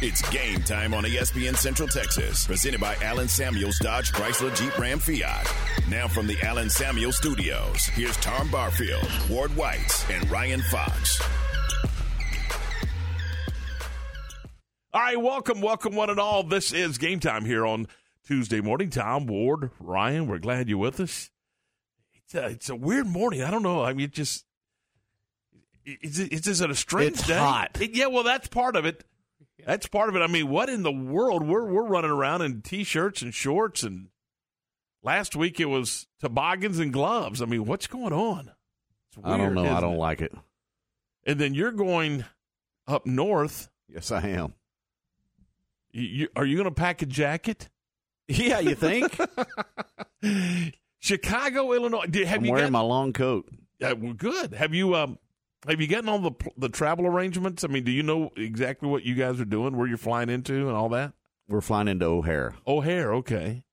It's game time on ESPN Central Texas, presented by Allen Samuels Dodge Chrysler Jeep Ram Fiat. Now from the Allen Samuels Studios, here's Tom Barfield, Ward White, and Ryan Fox. All right, welcome, welcome, one and all. This is game time here on Tuesday morning. Tom, Ward, Ryan, we're glad you're with us. It's a, it's a weird morning. I don't know. I mean, it just. Is it, is it a strange It's day? hot. It- yeah, well, that's part of it. That's part of it. I mean, what in the world? We're we're running around in t-shirts and shorts, and last week it was toboggans and gloves. I mean, what's going on? It's I don't know. I don't it? like it. And then you're going up north. Yes, I am. You, you, are you going to pack a jacket? Yeah, you think? Chicago, Illinois. Did, have I'm you wearing got, my long coat. Uh, well, good. Have you um have you gotten all the the travel arrangements? I mean, do you know exactly what you guys are doing, where you're flying into, and all that? We're flying into O'Hare. O'Hare, okay.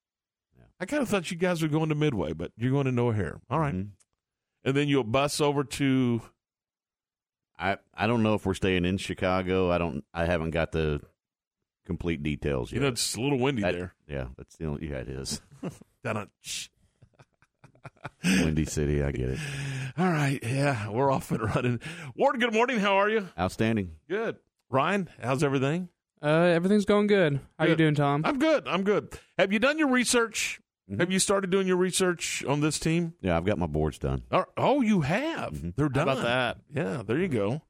Yeah. I kind of thought you guys were going to Midway, but you're going to O'Hare. All right. Mhm. and then you'll bus over to. I I don't know if we're staying in Chicago. I don't. I haven't got the complete details You yet. know, it's a little windy That- there. Yeah, that's the only. Yeah, it is. Dun-dun. Shh. Windy City. I get it. All right, yeah, we're off and running. Ward, good morning. How are you? Outstanding. Good. Ryan, how's everything? Uh, everything's going good. How you doing, Tom? I'm good. I'm good. Have you done your research? Mhm. Have you started doing your research on this team? Yeah, I've got my boards done. Oh, Oh, you have. Mhm. They're How done. about that? Yeah, there you go.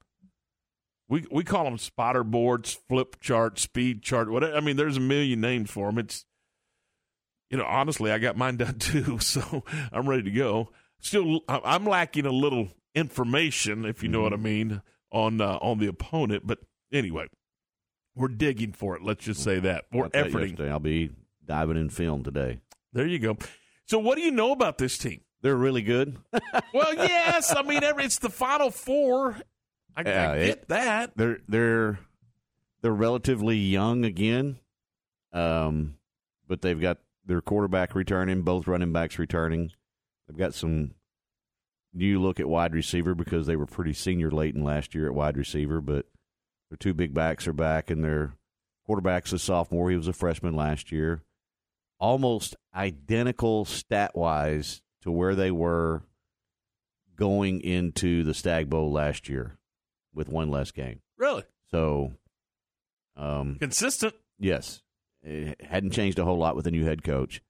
We we call them spotter boards, flip chart, speed chart. Whatever. I mean, there's a million names for them. It's you know, honestly, I got mine done too, so I'm ready to go. Still, I'm lacking a little information, if you know what I mean, on uh, on the opponent. But anyway, we're digging for it. Let's just say that we're efforting. I'll be diving in film today. There you go. So, what do you know about this team? They're really good. Well, yes, I mean, every, it's the Final Four. I, Yeah, I it- get that. they're they're they're relatively young again, um, but they've got their quarterback returning, both running backs returning. They've got some new look at wide receiver because they were pretty senior late in last year at wide receiver, but their two big backs are back, and their quarterback's a sophomore. He was a freshman last year. Almost identical stat wise to where they were going into the Stag Bowl last year with one less game. Really So, um, consistent. yes, it hadn't changed a whole lot with the new head coach.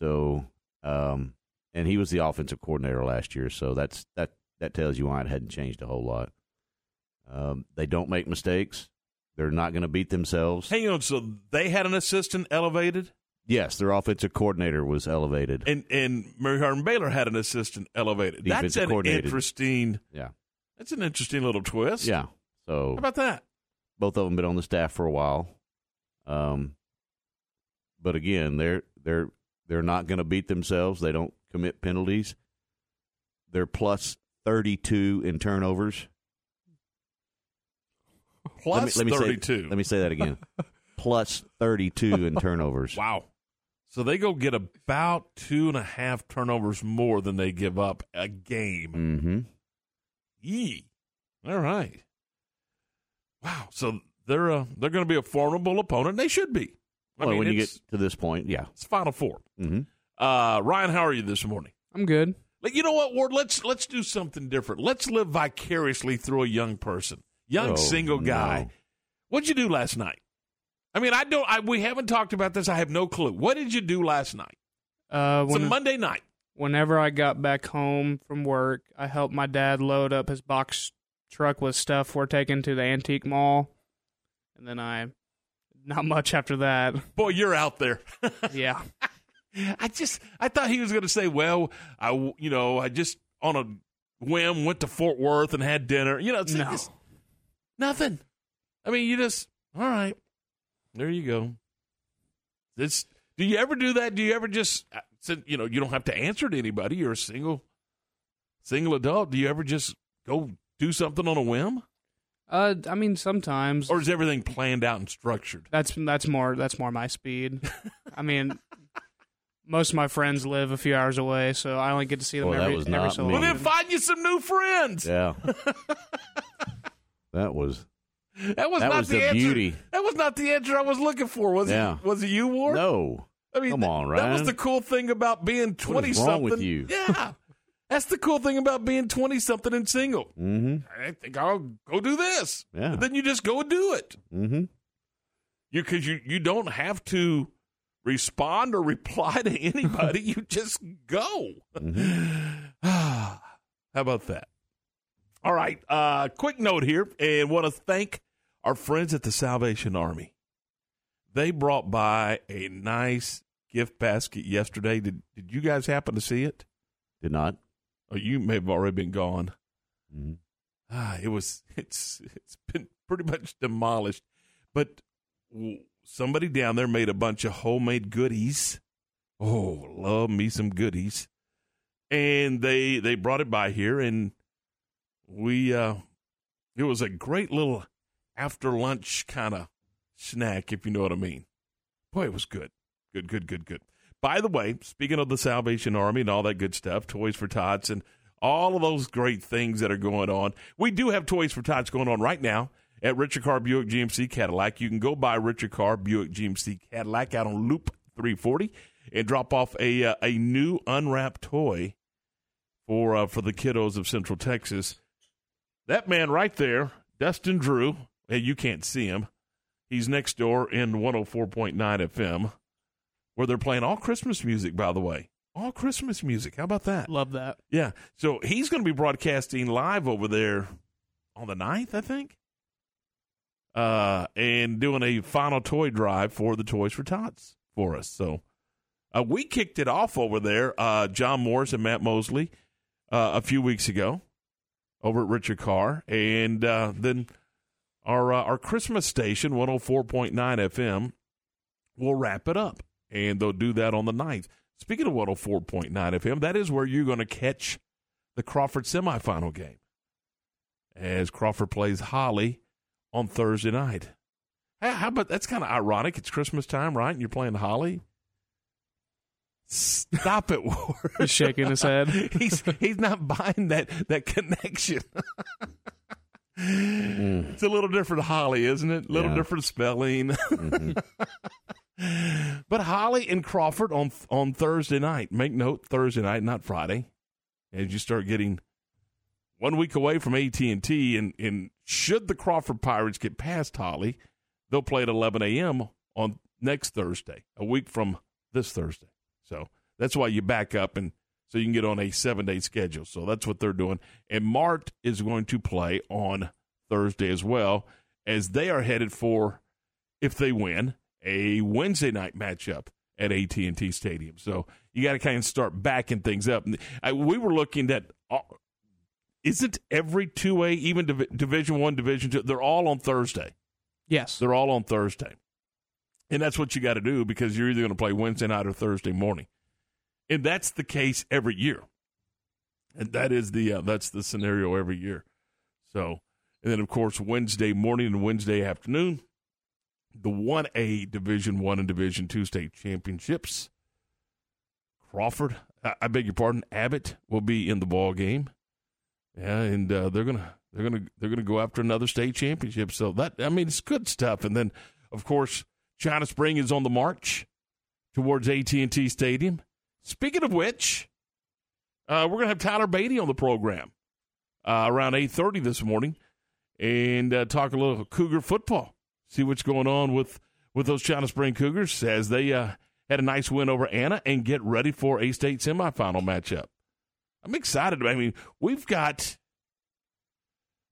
So, um, and he was the offensive coordinator last year, so that's that that tells you why it hadn't changed a whole lot. Um, they don't make mistakes. They're not going to beat themselves. Hang on. So they had an assistant elevated, Yes, their offensive coordinator was elevated. and and Mary Hardin-Baylor had an assistant elevated. That's an interesting. yeah, That's an interesting little twist. yeah. So How about that? both of them been on the staff for a while. Um, but again, they're they're they're not going to beat themselves. They don't commit penalties. They're plus thirty two in turnovers. Plus let me, let me thirty-two. Say, let me say that again. plus thirty two in turnovers. wow. So they go get about two and a half turnovers more than they give up a game. Mm-hmm. Yee. All right. Wow. So they're uh, they're going to be a formidable opponent. They should be. I Well, mean, when you get to this point, yeah. it's Final Four. Mm-hmm. Uh, Ryan, how are you this morning? I'm good. Like, You know what, Ward? Let's let's do something different. Let's live vicariously through a young person, young Oh, single guy. no. What'd you do last night? I mean, I don't. I, we haven't talked about this. I have no clue. What did you do last night? Uh, It's a Monday night. whenever I got back home from work, I helped my dad load up his box truck with stuff we're taking to the antique mall, and then I, not much after that. Boy, you're out there. yeah, I just I thought he was going to say, well, I you know I just on a whim went to Fort Worth and had dinner. You know, it's no, it's nothing. I mean, you just all right. There you go. It's. Do you ever do that? Do you ever just uh, you know you don't have to answer to anybody? You're a single single adult, do you ever just go do something on a whim, Uh, I mean, sometimes or is everything planned out and structured? that's that's more that's more my speed. I mean, most of my friends live a few hours away, so I only get to see them Well, that every was every not so me. Well, often. then find you some new friends. Yeah. that was That was that not was the, the answer. beauty. That was not the answer I was looking for. Was Yeah. it? Was it you, Ward? No. I mean, Come th- on, That was Ryan. the cool thing about being twenty is wrong something. with you? Yeah, that's the cool thing about being twenty something and single. Mm-hmm. I think I'll go do this. Yeah. Then you just go and do it. Mm-hmm. You because you you don't have to respond or reply to anybody. you just go. How about that? All right. Uh, quick note here, and want to thank our friends at the Salvation Army. They brought by a nice gift basket yesterday. Did Did you guys happen to see it? Did not. Oh, you may have already been gone. Mhm. Ah, it was. It's. It's been pretty much demolished, but somebody down there made a bunch of homemade goodies. Oh, love me some goodies, and they they brought it by here, and we. uh It was a great little after lunch kind of snack, if you know what I mean. Boy, it was good, good, good, good, good. By the way, speaking of the Salvation Army and all that good stuff, Toys for Tots and all of those great things that are going on, we do have Toys for Tots going on right now at Richard Carr Buick GMC Cadillac. You can go buy Richard Carr Buick GMC Cadillac out on Loop 340 and drop off a uh, a new unwrapped toy for uh, for the kiddos of Central Texas. That man right there, Dustin Drew. Hey, you can't see him. He's next door in 104.9 FM, where they're playing all Christmas music, by the way. All Christmas music. How about that? Love that. Yeah. So he's going to be broadcasting live over there on the 9th, I think, uh, and doing a final toy drive for the Toys for Tots for us. So uh, we kicked it off over there, uh, John Morris and Matt Mosley, uh, a few weeks ago over at Richard Carr. And uh, then our, uh, our Christmas station, 104.9 FM, will wrap it up. And they'll do that on the 9th. Speaking of 104.9 FM, that is where you're going to catch the Crawford semifinal game as Crawford plays Holly on Thursday night. How about that's kind of ironic? It's Christmas time, right? And you're playing Holly. Stop it, Ward. He's shaking his head. he's he's not buying that that connection. It's a little different Holly, isn't it? A little Yeah. different spelling. Mhm. But Holly and Crawford on on Thursday night. Make note, Thursday night, not Friday. As you start getting one week away from AT and T, and should the Crawford Pirates get past Holly, they'll play at 11 a.m. on next Thursday, a week from this Thursday. So that's why you back up and so you can get on a seven day schedule. So that's what they're doing. And Mart is going to play on Thursday as well, as they are headed for, if they win, a Wednesday night matchup at AT&T Stadium. So you got to kind of start backing things up. I, we were looking at, uh, isn't every 2A, even Div- Division One, Division Two, they're all on Thursday. Yes. They're all on Thursday. And that's what you got to do because you're either going to play Wednesday night or Thursday morning. And that's the case every year. And that is the uh, that's the scenario every year. So, and then of course Wednesday morning and Wednesday afternoon, the 1A Division 1 and Division 2 state championships. Crawford, I, beg your pardon, Abbott will be in the ball game. Yeah, and uh, they're gonna they're gonna they're gonna go after another state championship. So that I mean it's good stuff. And then of course China Spring is on the march towards AT and T Stadium. Speaking of which, uh, we're gonna have Tyler Beatty on the program uh, around eight thirty this morning, and uh, talk a little Cougar football. See what's going on with with those China Spring Cougars as they uh, had a nice win over Anna and get ready for a state semifinal matchup. I'm excited. I mean, we've got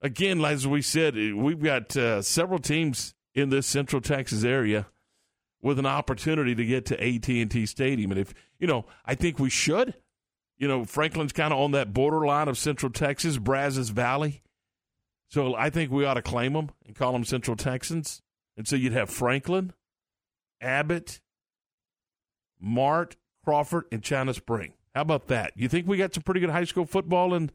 again, as we said, we've got uh, several teams in this Central Texas area with an opportunity to get to AT&T Stadium, and if you know, I think we should. You know, Franklin's kind of on that borderline of Central Texas, Brazos Valley, so I think we ought to claim them and call them Central Texans, and so you'd have Franklin, Abbott, Mart, Crawford, and China Spring. How about that? You think we got some pretty good high school football in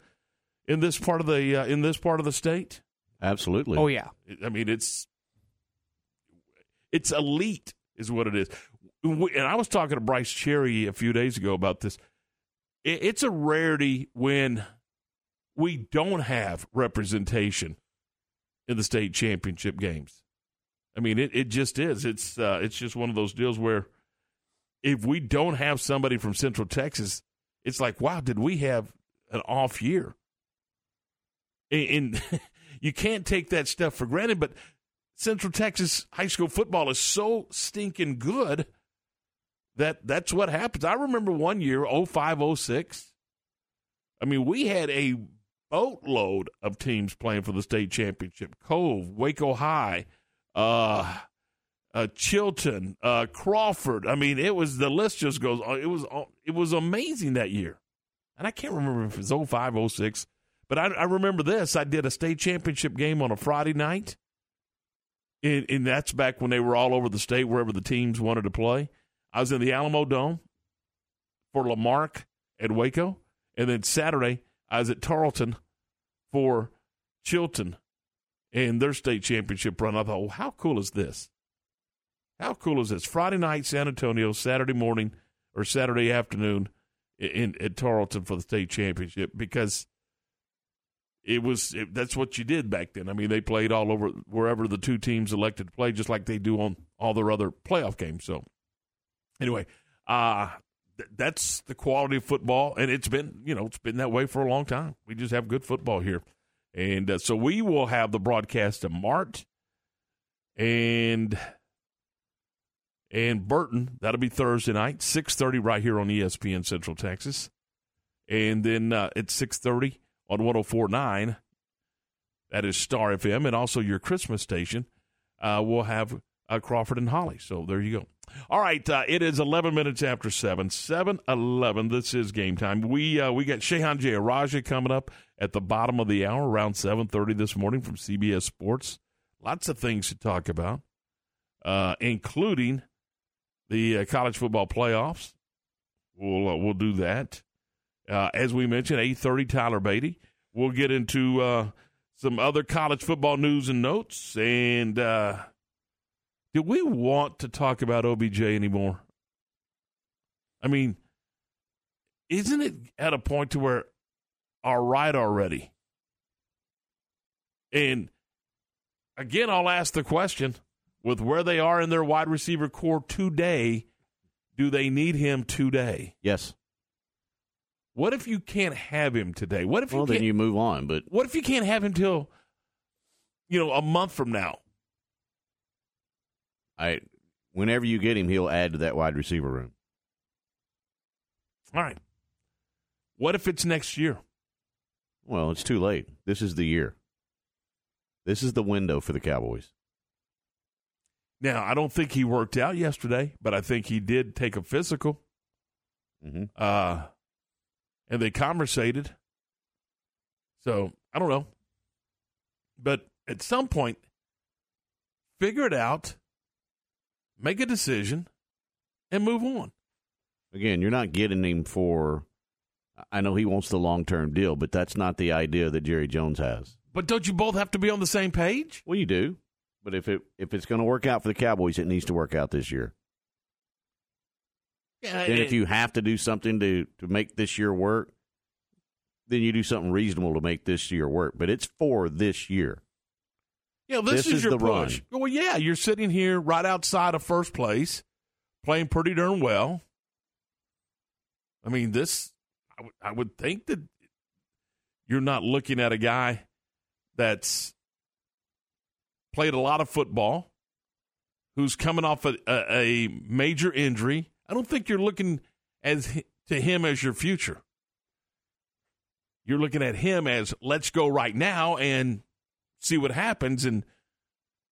in this part of the uh, in this part of the state? Absolutely. Oh yeah. I mean, it's it's elite, is what it is. We- And I was talking to Bryce Cherry a few days ago about this. It- It's a rarity when we don't have representation in the state championship games. I mean, it, it just is. It's uh, it's just one of those deals where if we don't have somebody from Central Texas, it's like, wow, did we have an off year? And, and you can't take that stuff for granted, but Central Texas high school football is so stinking good that that's what happens. I remember one year, 05, 06. I mean, we had a boatload of teams playing for the state championship. Cove, Waco High, uh, uh, Chilton, uh, Crawford. I mean, it was the list just goes. It was it was amazing that year, and I can't remember if it was 05, 06, but I, I remember this. I did a state championship game on a Friday night, and, and that's back when they were all over the state, wherever the teams wanted to play. I was in the Alamo Dome for La Marque at Waco, and then Saturday I was at Tarleton for Chilton and their state championship run. I thought, well, how cool is this? How cool is this? Friday night, San Antonio, Saturday morning or Saturday afternoon in, in at Tarleton for the state championship because it was it, that's what you did back then. I mean, they played all over wherever the two teams elected to play, just like they do on all their other playoff games. So, anyway, uh th- that's the quality of football, and it's been you know it's been that way for a long time. We just have good football here, and uh, so we will have the broadcast of Mart and and Burton. That'll be Thursday night, six thirty, right here on ESPN Central Texas, and then uh, at six thirty on one hundred four nine. That is Star FM, and also your Christmas station. Uh, we'll have uh, Crawford and Holly. So there you go. All right, uh, it is 11 minutes after 7. 7 11. This is game time. We uh, we got Shehan Jeyarajah coming up at the bottom of the hour, around 7.30 this morning from CBS Sports. Lots of things to talk about, uh, including the uh, college football playoffs. We'll, uh, we'll do that. Uh, as we mentioned, 8.30, Tyler Beatty. We'll get into uh, some other college football news and notes. And uh, do we want to talk about OBJ anymore? I mean, isn't it at a point to where all right already? And again, I'll ask the question with where they are in their wide receiver corps today, do they need him today? Yes. What if you can't have him today? What if Well, you then can't, you move on. But what if you can't have him till you know a month from now? I, whenever you get him, he'll add to that wide receiver room. All right. What if it's next year? Well, it's too late. This is the year. This is the window for the Cowboys. Now, I don't think he worked out yesterday, but I think he did take a physical. Mm-hmm. Uh, and they conversated. So I don't know. But at some point, figure it out, make a decision, and move on. Again, you're not getting him for. I know he wants the long term deal, but that's not the idea that Jerry Jones has. But don't you both have to be on the same page? Well, you do, but if it if it's going to work out for the Cowboys, it needs to work out this year. Yeah, Then, if you have to do something to to make this year work, then you do something reasonable to make this year work. But it's for this year. Yeah, this, This is, is your push. Well, yeah, you're sitting here right outside of first place, playing pretty darn well. I mean, this, I would- I would think that you're not looking at a guy that's played a lot of football, who's coming off a, a, a major injury. I don't think you're looking as to him as your future. You're looking at him as let's go right now and see what happens and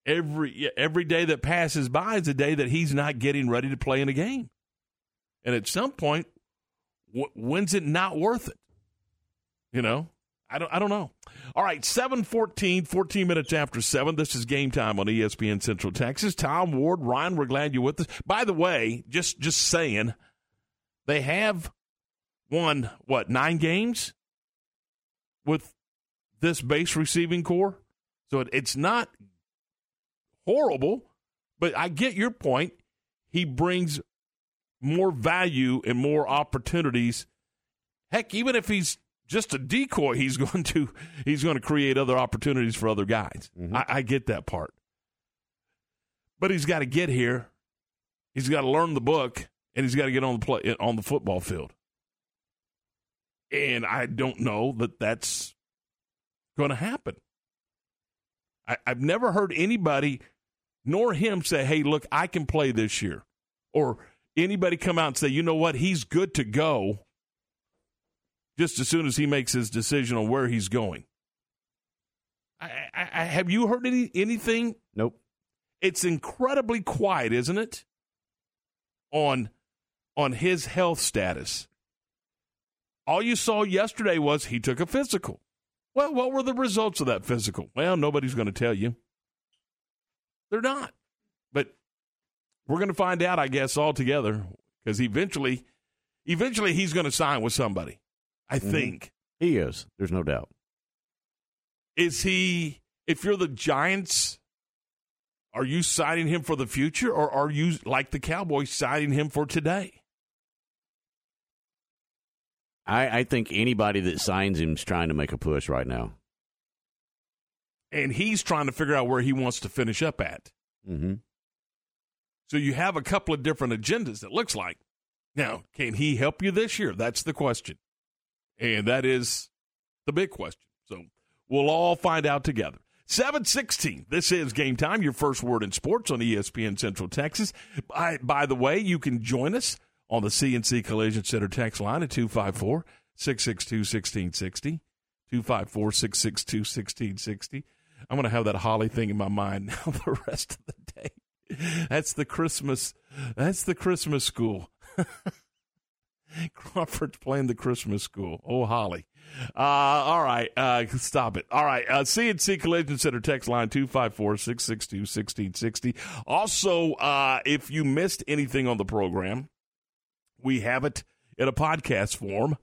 every every day that passes by is a day that he's not getting ready to play in a game and at some point wh- when's it not worth it? You know? I don't i don't know. All right 714 14 minutes after 7 this is game time on espn central texas. Tom ward ryan we're glad you're with us. By the way just just saying they have won what nine games with this base receiving corps. So it, it's not horrible, but I get your point. He brings more value and more opportunities. Heck, even if he's just a decoy, he's going to he's going to create other opportunities for other guys. Mhm. I, I get that part, but he's got to get here. He's got to learn the book, and he's got to get on the play on the football field. And I don't know that that's going to happen. I, I've never heard anybody, nor him, say, "Hey, look, I can play this year," or anybody come out and say, "You know what? He's good to go." Just as soon as he makes his decision on where he's going. I, I, I, have you heard any anything Nope. it's incredibly quiet, isn't it? On on his health status. All you saw yesterday was he took a physical. Well, what were the results of that physical? Well, nobody's going to tell you. They're not. We're going to find out, I guess, all together because eventually, eventually he's going to sign with somebody. I Mhm. think. He is. There's no doubt. Is he? If you're the Giants, are you signing him for the future, or are you like the Cowboys signing him for today? I, I think anybody that signs him is trying to make a push right now. And he's trying to figure out where he wants to finish up at. Mm-hmm. So you have a couple of different agendas. It looks like. Now, can he help you this year? That's the question, and that is the big question. So we'll all find out together. 716. This is game time, your first word in sports on ESPN Central Texas. By, by the way, you can join us on the CNC Collision Center text line at 254 662 1660. 254 662 1660. I'm going to have that Holly thing in my mind now the rest of the. That's the Christmas. That's the Christmas school. Crawford's playing the Christmas school. Oh, Holly. Uh, all right. Uh, stop it. All right. Uh, CNC Collision Center text line 254 662 1660. Also, uh, if you missed anything on the program, we have it in a podcast form,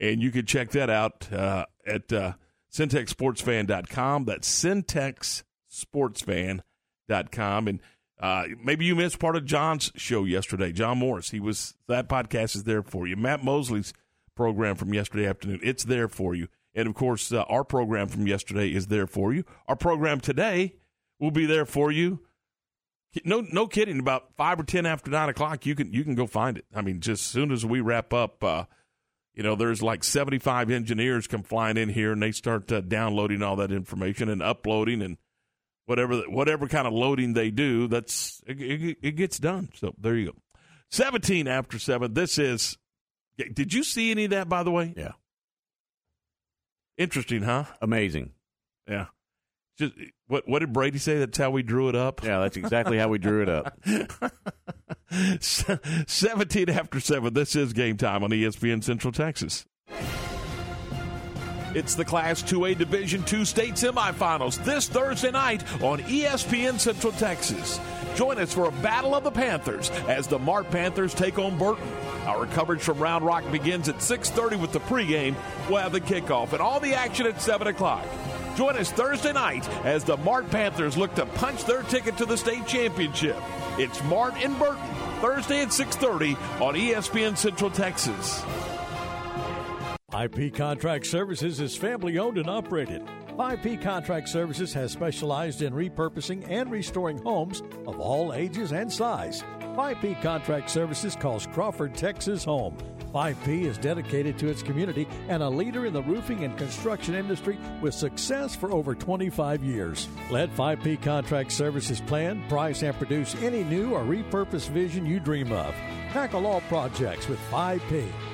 and you can check that out uh, at uh, centexsportsfan.com. That's centexsportsfan.com. And uh, maybe you missed part of John's show yesterday. John Morris, he was that podcast is there for you. Matt Mosley's program from yesterday afternoon, it's there for you. And of course, uh, our program from yesterday is there for you. Our program today will be there for you. No, no kidding. About five or ten after nine o'clock, you can you can go find it. I mean, just as soon as we wrap up, uh, you know, there's like seventy five engineers come flying in here, and they start uh, downloading all that information and uploading and whatever whatever kind of loading they do. That's it, it, it gets done. So there you go. Seventeen after seven. This is. Did you see any of that? By the way, Yeah. interesting, huh? Amazing. Yeah. Just what what did Brady say? That's how we drew it up. Yeah, that's exactly how we drew it up. 17 after 7. This is game time on ESPN Central Texas. It's the Class 2A Division II state semifinals this Thursday night on ESPN Central Texas. Join us for a battle of the Panthers as the Mart Panthers take on Burton. Our coverage from Round Rock begins at 6.30 with the pregame. We'll have the kickoff and all the action at 7 o'clock. Join us Thursday night as the Mart Panthers look to punch their ticket to the state championship. It's Mart and Burton, Thursday at 6.30 on ESPN Central Texas. IP Contract Services is family owned and operated. 5P Contract Services has specialized in repurposing and restoring homes of all ages and size. 5P Contract Services calls Crawford, Texas home. 5P is dedicated to its community and a leader in the roofing and construction industry with success for over 25 years. Let 5P Contract Services plan, price, and produce any new or repurposed vision you dream of. Tackle all projects with 5P.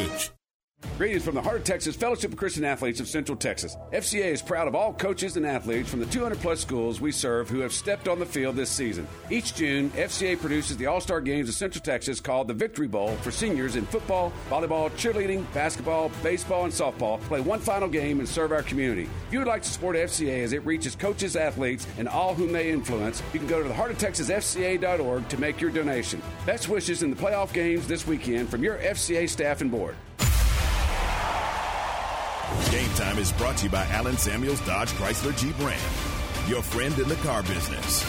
message. Greetings from the Heart of Texas Fellowship of Christian Athletes of Central Texas. FCA is proud of all coaches and athletes from the 200 plus schools we serve who have stepped on the field this season. Each June, FCA produces the All Star Games of Central Texas called the Victory Bowl for seniors in football, volleyball, cheerleading, basketball, baseball, and softball. Play one final game and serve our community. If you would like to support FCA as it reaches coaches, athletes, and all whom they influence, you can go to the Heart of Texas FCA.org to make your donation. Best wishes in the playoff games this weekend from your FCA staff and board. Game Time is brought to you by Allen Samuels Dodge Chrysler Jeep Ram, your friend in the car business.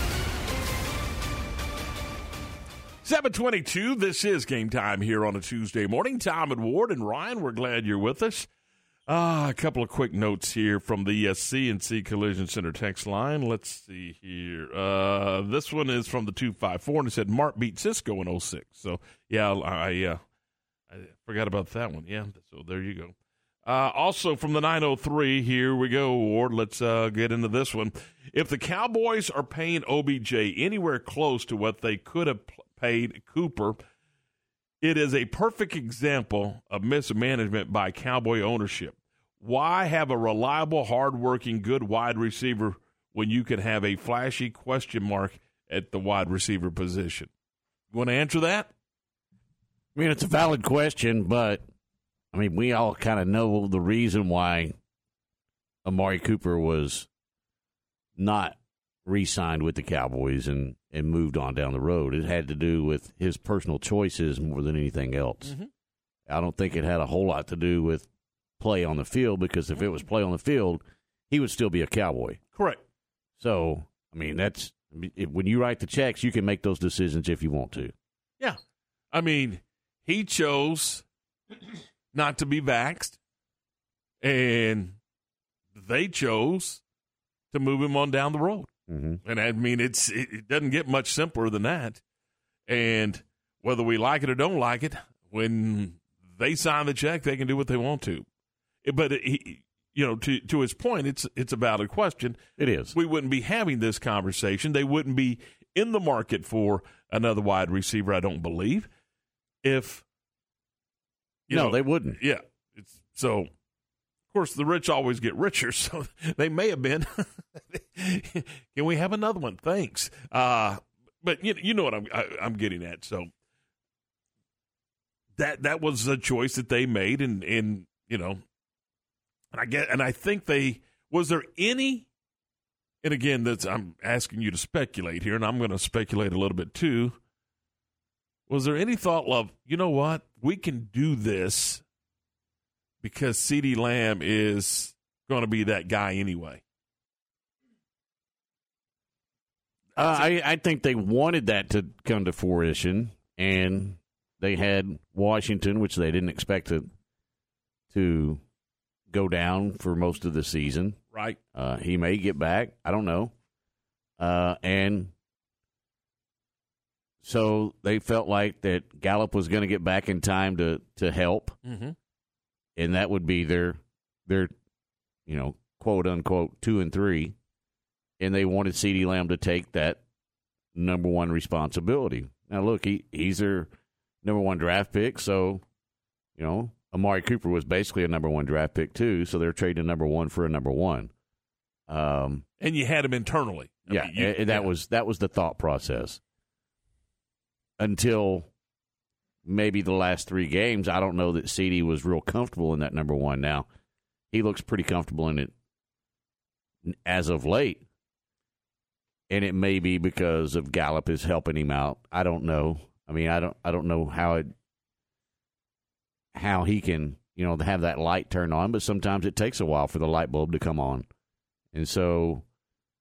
722, this is game time here on a Tuesday morning. Tom and Ward and Ryan, we're glad you're with us. Ah, a couple of quick notes here from the uh, CNC Collision Center text line. Let's see here. Uh, this one is from the 254, and it said Mark beat Cisco in 06. So, yeah, I, uh, I forgot about that one. Yeah, so there you go. Uh, also from the 903, here we go, Ward. Let's uh, get into this one. If the Cowboys are paying OBJ anywhere close to what they could have paid Cooper, it is a perfect example of mismanagement by Cowboy ownership. Why have a reliable, hardworking, good wide receiver when you can have a flashy question mark at the wide receiver position? You want to answer that? I mean, it's a valid question, but I mean, we all kind of know the reason why Amari Cooper was not re-signed with the Cowboys and and moved on down the road. It had to do with his personal choices more than anything else. Mm-hmm. I don't think it had a whole lot to do with play on the field because if it was play on the field, he would still be a Cowboy. Correct. So, I mean, that's when you write the checks, you can make those decisions if you want to. Yeah. I mean, he chose not to be vaxxed, and they chose to move him on down the road. Mm-hmm. And I mean, it's it, it doesn't get much simpler than that. And whether we like it or don't like it, when they sign the check, they can do what they want to. But he, you know, to to his point, it's it's a valid question. It is. We wouldn't be having this conversation. They wouldn't be in the market for another wide receiver. I don't believe. If no, know, they wouldn't. yeah, it's so. Of course, the rich always get richer, so they may have been. Can we have another one? Thanks. Uh, but you, you know what I'm I, I'm getting at. So that that was a choice that they made, and and you know, and I get, and I think they was there any. And again, that's I'm asking you to speculate here, and I'm going to speculate a little bit too. Was there any thought of, you know what, we can do this because CeeDee Lamb is going to be that guy anyway? Uh, I, I think they wanted that to come to fruition, and they had Washington, which they didn't expect to to go down for most of the season. Right. Uh, he may get back. I don't know. Uh, and so they felt like that Gallup was going to get back in time to to help, Mm-hmm. and that would be their their you know quote unquote two and three, and they wanted CeeDee Lamb to take that number one responsibility. Now look, he he's their number one draft pick, so you know Amari Cooper was basically a number one draft pick too, so they're trading number one for a number one. Um, And you had him internally. I yeah, mean, you- that yeah. was that was the thought process. Until maybe the last three games, I don't know that CeeDee was real comfortable in that number one. Now he looks pretty comfortable in it as of late, and it may be because of Gallup is helping him out. I don't know. I mean, I don't. I don't know how it how he can you know have that light turned on, but sometimes it takes a while for the light bulb to come on, and so.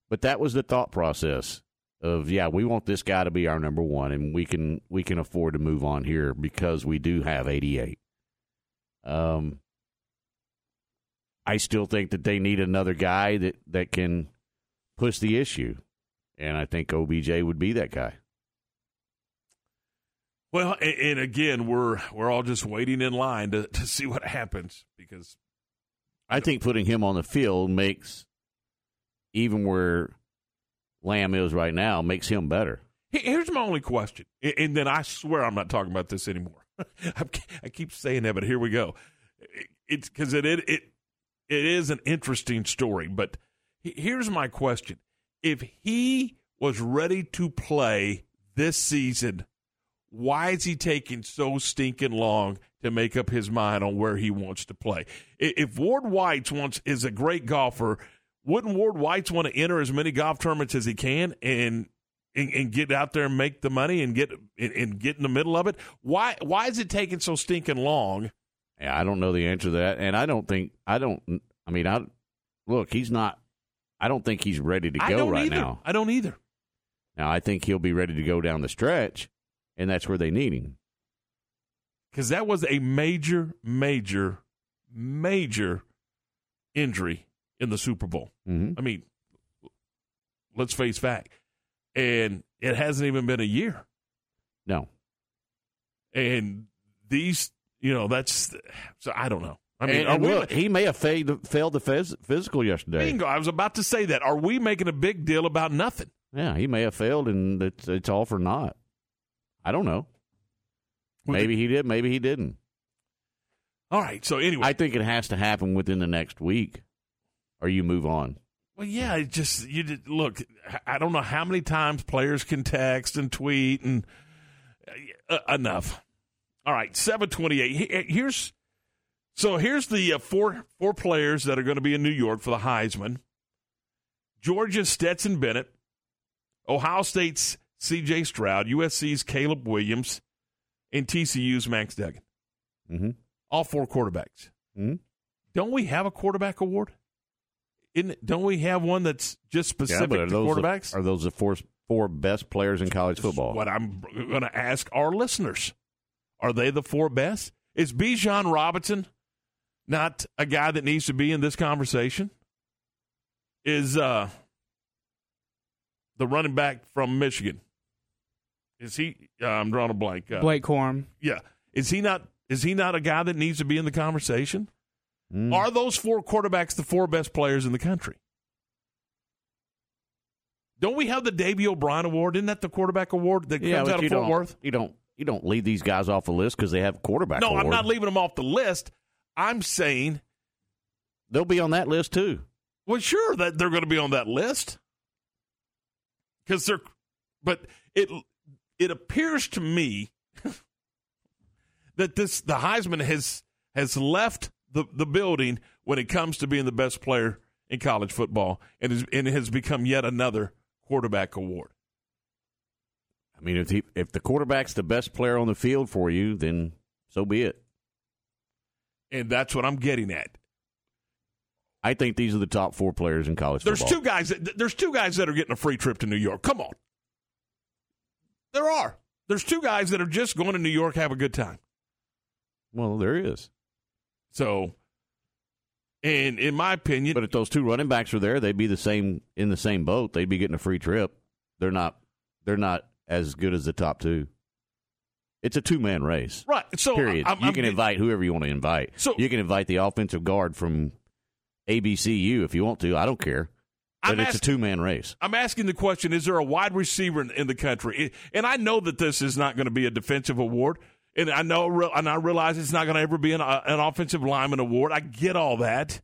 But that was the thought process of yeah, we want this guy to be our number one, and we can we can afford to move on here because we do have eighty eight. Um, I still think that they need another guy that that can push the issue, and I think OBJ would be that guy. Well, and, and again, we're we're all just waiting in line to, to see what happens because I think putting him on the field makes even where Lamb is right now makes him better. Here's my only question, and- then I swear I'm not talking about this anymore. I keep saying that, but here we go. It's because it, it it it is an interesting story. But here's my question: If he was ready to play this season, why is he taking so stinking long to make up his mind on where he wants to play? If Ward White's wants is a great golfer, wouldn't Ward White's want to enter as many golf tournaments as he can and and, and get out there and make the money and get and, and get in the middle of it? Why why is it taking so stinking long? Yeah, I don't know the answer to that, and I don't think I don't. I mean, I look. He's not. I don't think he's ready to go right either. now. I don't either. Now, I think he'll be ready to go down the stretch, and that's where they need him. because that was a major, major, major injury in the Super Bowl. Mm-hmm. I mean, let's face fact, and it hasn't even been a year. No, And these, you know, that's so I don't know. I mean, and, and we? look, he may have failed, failed the phys- physical yesterday. bingo. I was about to say that. Are we making a big deal about nothing? Yeah, he may have failed, and it's it's all for naught. I don't know. Maybe he did. Maybe he didn't. All right. So anyway, I think it has to happen within the next week, or you move on. Well, yeah, it just you did, look. I don't know how many times players can text and tweet and uh, enough. All right, seven twenty eight. Here's so here's the uh, four four players that are going to be in New York for the Heisman. Georgia's Stetson Bennett, Ohio State's C.J. Stroud, USC's Caleb Williams, and TCU's Max Duggan. Mm-hmm. All four quarterbacks. Mhm. Don't we have a quarterback award? In, don't we have one that's just Yeah, specific but are to those the- quarterbacks? are those the four four best players in college football? What I'm going to ask our listeners: Are they the four best? Is Bijan Robinson not a guy that needs to be in this conversation? Is uh, the running back from Michigan? Is he? Uh, I'm drawing a blank. Uh, Blake Corum. Yeah. Is he not? Is he not a guy that needs to be in the conversation? Mm. Are those four quarterbacks the four best players in the country? Don't we have the Davy O'Brien Award? Isn't that the quarterback award that Yeah, comes out you of Fort don't, Worth? You don't you don't leave these guys off the list because they have quarterback. No, award. I'm not leaving them off the list. I'm saying, They'll be on that list too. well, sure that they're going to be on that list because they're, but it it appears to me that this the Heisman has has left the the building when it comes to being the best player in college football, and is, and it has become yet another quarterback award. I mean, if he, if the quarterback's the best player on the field for you, then so be it. And that's what I'm getting at. I think these are the top four players in college There's football. two guys. That, there's two guys that are getting a free trip to New York. Come on, there are. There's two guys that are just going to New York have a good time. Well, there is. So, and in my opinion, But if those two running backs were there, they'd be the same in the same boat. They'd be getting a free trip. They're not. They're not as good as the top two. It's a two man race. right? So Period. I'm, you I'm can invite whoever you want to invite. So- you can invite the offensive guard from ABCU if you want to. I don't care. But I'm it's a two man race. I'm asking the question: Is there a wide receiver in, in the country? And I know that this is not going to be a defensive award, and I know, and I realize it's not going to ever be an, uh, an offensive lineman award. I get all that,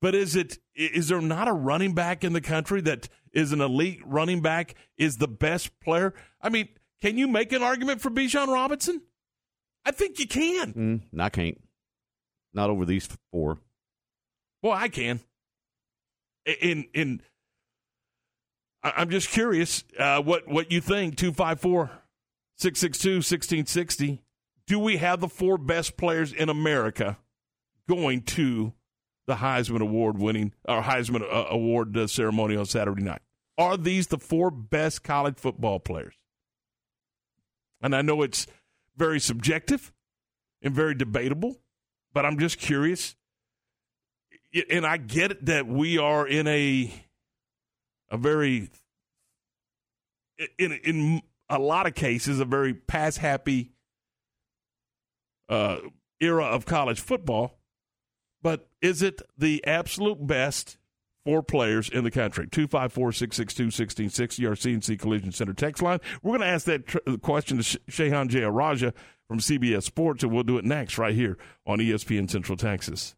but is it? Is there not a running back in the country that is an elite running back? Is the best player? I mean, can you make an argument for Bijan Robinson? I think you can. Mm, I can't. Not over these four. Well, I can. In in, I'm just curious uh, what what you think. 254 662 1660. Do we have the four best players in America going to the Heisman Award winning or Heisman uh, Award uh, ceremony on Saturday night? Are these the four best college football players? And I know it's very subjective and very debatable, but I'm just curious and I get that we are in a a very in in a lot of cases a very pass happy uh, era of college football, but is it the absolute best for players in the country? 254 662 1660, our CNC Collision Center text line. We're going to ask that tr- question to Sh- Shehan Jeyarajah from CBS Sports, and we'll do it next right here on ESPN Central Texas.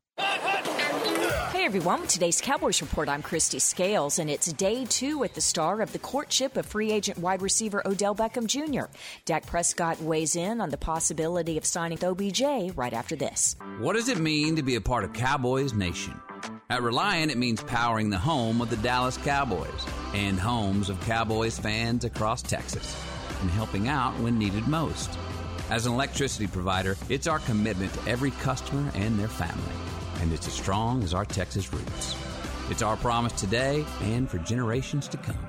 Hey everyone, with today's Cowboys Report, I'm Kristi Scales, and it's day two at the start of the courtship of free agent wide receiver Odell Beckham Jr. Dak Prescott weighs in on the possibility of signing OBJ right after this. What does it mean to be a part of Cowboys Nation? At Reliant, it means powering the home of the Dallas Cowboys and homes of Cowboys fans across Texas and helping out when needed most. As an electricity provider, it's our commitment to every customer and their family, and it's as strong as our Texas roots. It's our promise today and for generations to come.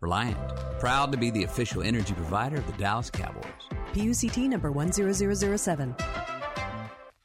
Reliant, proud to be the official energy provider of the Dallas Cowboys. PUCT number 10007.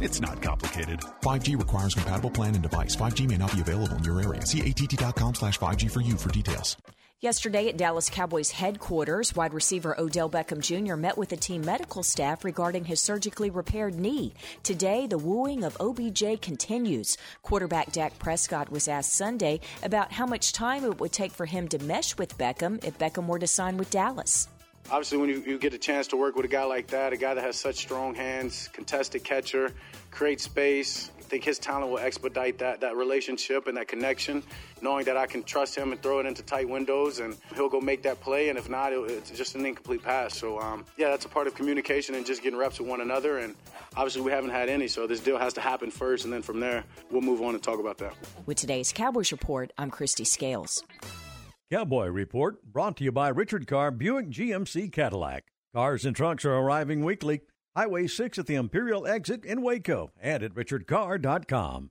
It's not complicated. 5G requires compatible plan and device. 5G may not be available in your area. See att.com slash 5G for you for details. Yesterday at Dallas Cowboys headquarters, wide receiver Odell Beckham Jr. met with the team medical staff regarding his surgically repaired knee. Today, the wooing of OBJ continues. Quarterback Dak Prescott was asked Sunday about how much time it would take for him to mesh with Beckham if Beckham were to sign with Dallas. Obviously, when you, you get a chance to work with a guy like that, a guy that has such strong hands, contested catcher, create space, I think his talent will expedite that, that relationship and that connection, knowing that I can trust him and throw it into tight windows and he'll go make that play. And if not, it, it's just an incomplete pass. So, um, yeah, that's a part of communication and just getting reps with one another. And obviously, we haven't had any, so this deal has to happen first. And then from there, we'll move on and talk about that. With today's Cowboys Report, I'm Kristi Scales. Cowboy Report brought to you by Richard Carr Buick GMC Cadillac. Cars and trucks are arriving weekly. Highway 6 at the Imperial exit in Waco and at richardcarr.com.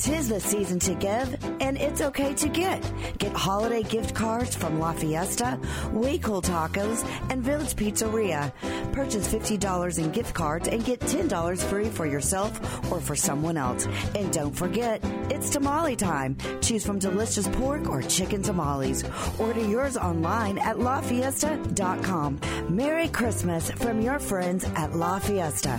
Tis the season to give, and it's okay to get. Get holiday gift cards from La Fiesta, Way Cool Tacos, and Village Pizzeria. Purchase $50 in gift cards and get $10 free for yourself or for someone else. And don't forget, it's tamale time. Choose from delicious pork or chicken tamales. Order yours online at lafiesta.com. Merry Christmas from your friends at La Fiesta.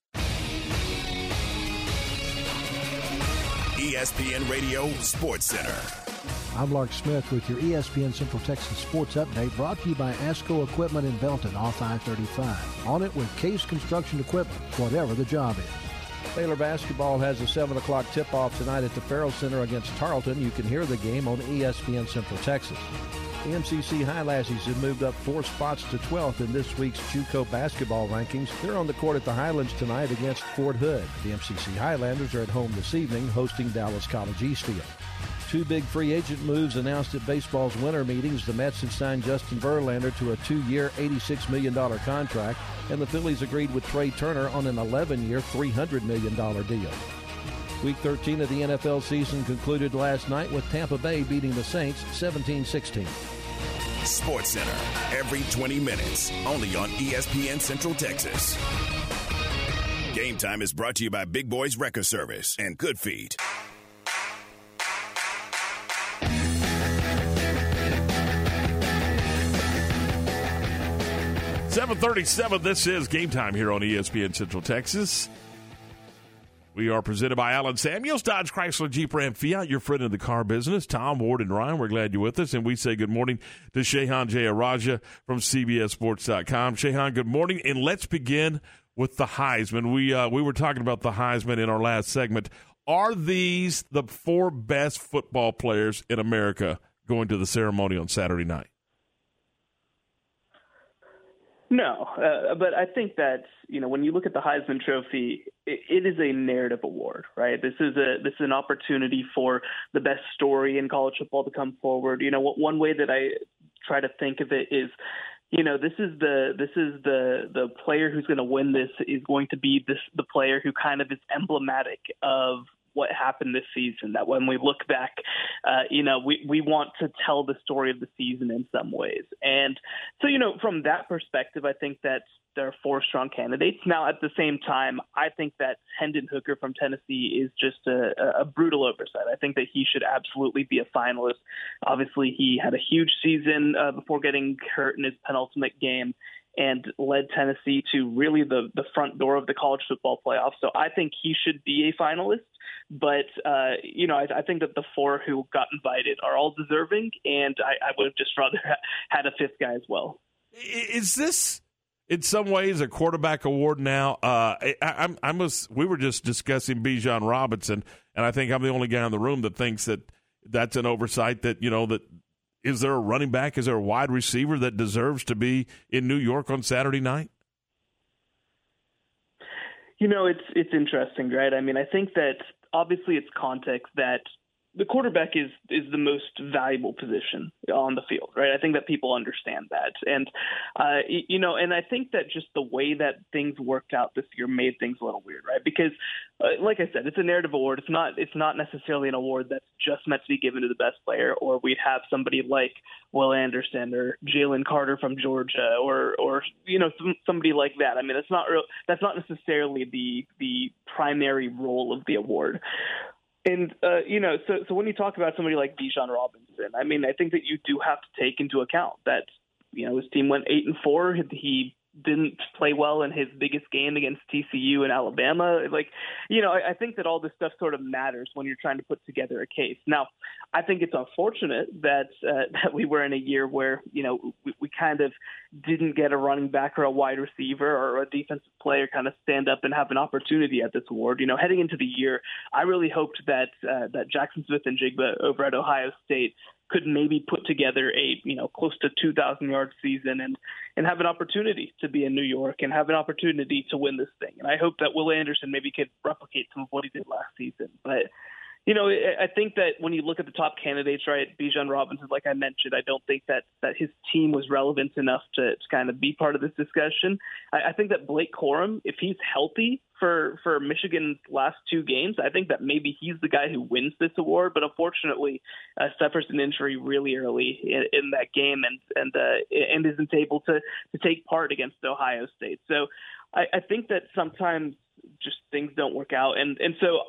ESPN Radio Sports Center. I'm Lark Smith with your ESPN Central Texas Sports Update brought to you by ASCO Equipment in Belton off I-35. On it with Case Construction Equipment, whatever the job is. Baylor basketball has a 7 o'clock tip-off tonight at the Ferrell Center against Tarleton. You can hear the game on ESPN Central Texas. MCC Highlassies have moved up four spots to 12th in this week's JUCO basketball rankings. They're on the court at the Highlands tonight against Fort Hood. The MCC Highlanders are at home this evening hosting Dallas College Eastfield. Two big free agent moves announced at baseball's winter meetings. The Mets have signed Justin Verlander to a two-year, $86 million contract, and the Phillies agreed with Trea Turner on an 11-year, $300 million deal. Week 13 of the NFL season concluded last night with Tampa Bay beating the Saints 17-16. Sports Center, every 20 minutes, only on ESPN Central Texas. Game time is brought to you by Big Boys Wrecker Service and Good Feet. Seven thirty-seven. This is game time here on ESPN Central Texas. We are presented by Allen Samuels, Dodge Chrysler Jeep Ram Fiat, your friend in the car business. Tom, Ward, and Ryan, we're glad you're with us. And we say good morning to Shehan Jeyarajah from CBSSports.com. Shehan, good morning. And let's begin with the Heisman. We, uh, we were talking about the Heisman in our last segment. Are these the four best football players in America going to the ceremony on Saturday night? No, uh, but I think that you know when you look at the Heisman Trophy, it, it is a narrative award, right? This is a this is an opportunity for the best story in college football to come forward. You know, one way that I try to think of it is you know this is the this is the the player who's going to win this is going to be this the player who kind of is emblematic of what happened this season that when we look back uh, you know we we want to tell the story of the season in some ways. And so you know from that perspective i think that there are four strong candidates. Now at the same time i think that hendon hooker from tennessee is just a, a brutal oversight. I think that he should absolutely be a finalist. Obviously he had a huge season uh, before getting hurt in his penultimate game and led Tennessee to really the the front door of the college football playoff. So I think he should be a finalist. But uh, you know, I, I think that the four who got invited are all deserving, and I, I would have just rather had a fifth guy as well. Is this? in some ways a quarterback award now. Uh, I, I'm, I was, we were just discussing Bijan Robinson, and I think I'm the only guy in the room that thinks that that's an oversight. That you know that is there a running back, is there a wide receiver that deserves to be in New York on Saturday night? You know, it's it's interesting, right? I mean, I think that obviously it's context that the quarterback is is the most valuable position on the field, right? I think that people understand that, and uh, you know, and I think that just the way that things worked out this year made things a little weird, right? Because, uh, like I said, it's a narrative award. It's not it's not necessarily an award that's just meant to be given to the best player, or we'd have somebody like Will Anderson or Jalen Carter from Georgia, or or you know somebody like that. I mean, that's not real. That's not necessarily the the primary role of the award. And uh, you know, so so when you talk about somebody like Bijan Robinson, I mean, I think that you do have to take into account that you know his team went eight and four. He didn't play well in his biggest game against TCU and Alabama. Like, you know, I, I think that all this stuff sort of matters when you're trying to put together a case. Now, I think it's unfortunate that uh, that we were in a year where you know we, we kind of didn't get a running back or a wide receiver or a defensive player kind of stand up and have an opportunity at this award. You know, heading into the year, I really hoped that uh, that Jackson Smith-Njigba over at Ohio State could maybe put together a you know close to 2,000 yard season and and have an opportunity to be in New York and have an opportunity to win this thing. And I hope that Will Anderson maybe could replicate some of what he did last season. But you know, I think that when you look at the top candidates, right, Bijan Robinson, like I mentioned, I don't think that that his team was relevant enough to, to kind of be part of this discussion. I, I think that Blake Corum, if he's healthy for for Michigan's last two games, I think that maybe he's the guy who wins this award. But unfortunately, uh, suffers an injury really early in, in that game and and uh, and isn't able to to take part against Ohio State. So I, I think that sometimes just things don't work out, and and so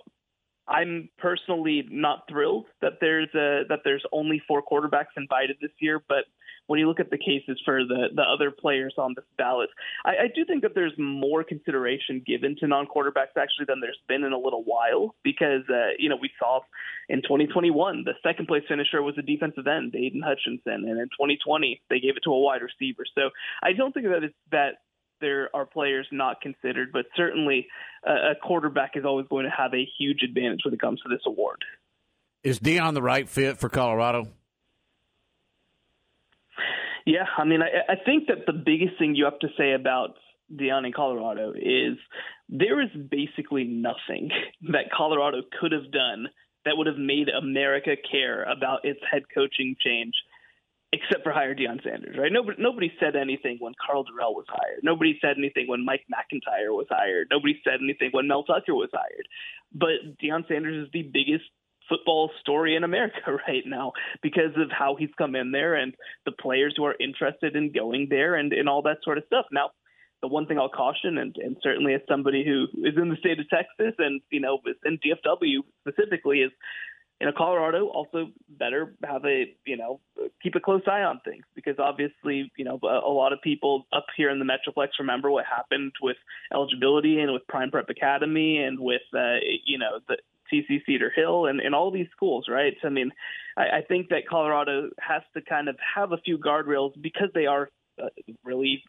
I'm personally not thrilled that there's a, that there's only four quarterbacks invited this year, but when you look at the cases for the the other players on this ballot, I, I do think that there's more consideration given to non-quarterbacks actually than there's been in a little while because uh, you know we saw in 2021 the second place finisher was a defensive end, Aidan Hutchinson, and in 2020 they gave it to a wide receiver. So I don't think that it's that there are players not considered, but certainly a quarterback is always going to have a huge advantage when it comes to this award. Is Deion the right fit for Colorado? Yeah, I mean, I, I think that the biggest thing you have to say about Deion in Colorado is there is basically nothing that Colorado could have done that would have made America care about its head coaching change except for hire Deion Sanders, right? Nobody nobody said anything when Karl Dorrell was hired. Nobody said anything when Mike MacIntyre was hired. Nobody said anything when Mel Tucker was hired. But Deion Sanders is the biggest football story in America right now because of how he's come in there and the players who are interested in going there and, and all that sort of stuff. Now, the one thing I'll caution, and, and certainly as somebody who is in the state of Texas and you know in DFW specifically, is you know, Colorado also better have a, you know, keep a close eye on things because obviously, you know, a, a lot of people up here in the Metroplex remember what happened with eligibility and with Prime Prep Academy and with, uh, you know, the TC Cedar Hill and, and all these schools, right? I mean, I, I think that Colorado has to kind of have a few guardrails because they are really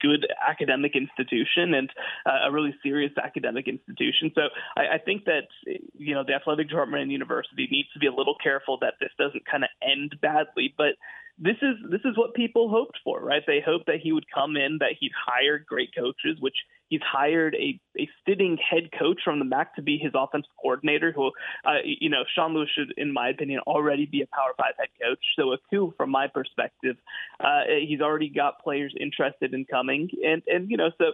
good academic institution and uh, a really serious academic institution. So I, I think that you know the athletic department and university needs to be a little careful that this doesn't kind of end badly. But this is this is what people hoped for, right? They hoped that he would come in, that he'd hire great coaches, which he's hired a, a sitting head coach from the MAC to be his offensive coordinator. Who, uh, you know, Sean Lewis should, in my opinion, already be a Power Five head coach. So a coup from my perspective. Uh, he's already got players interested in coming, and and you know, so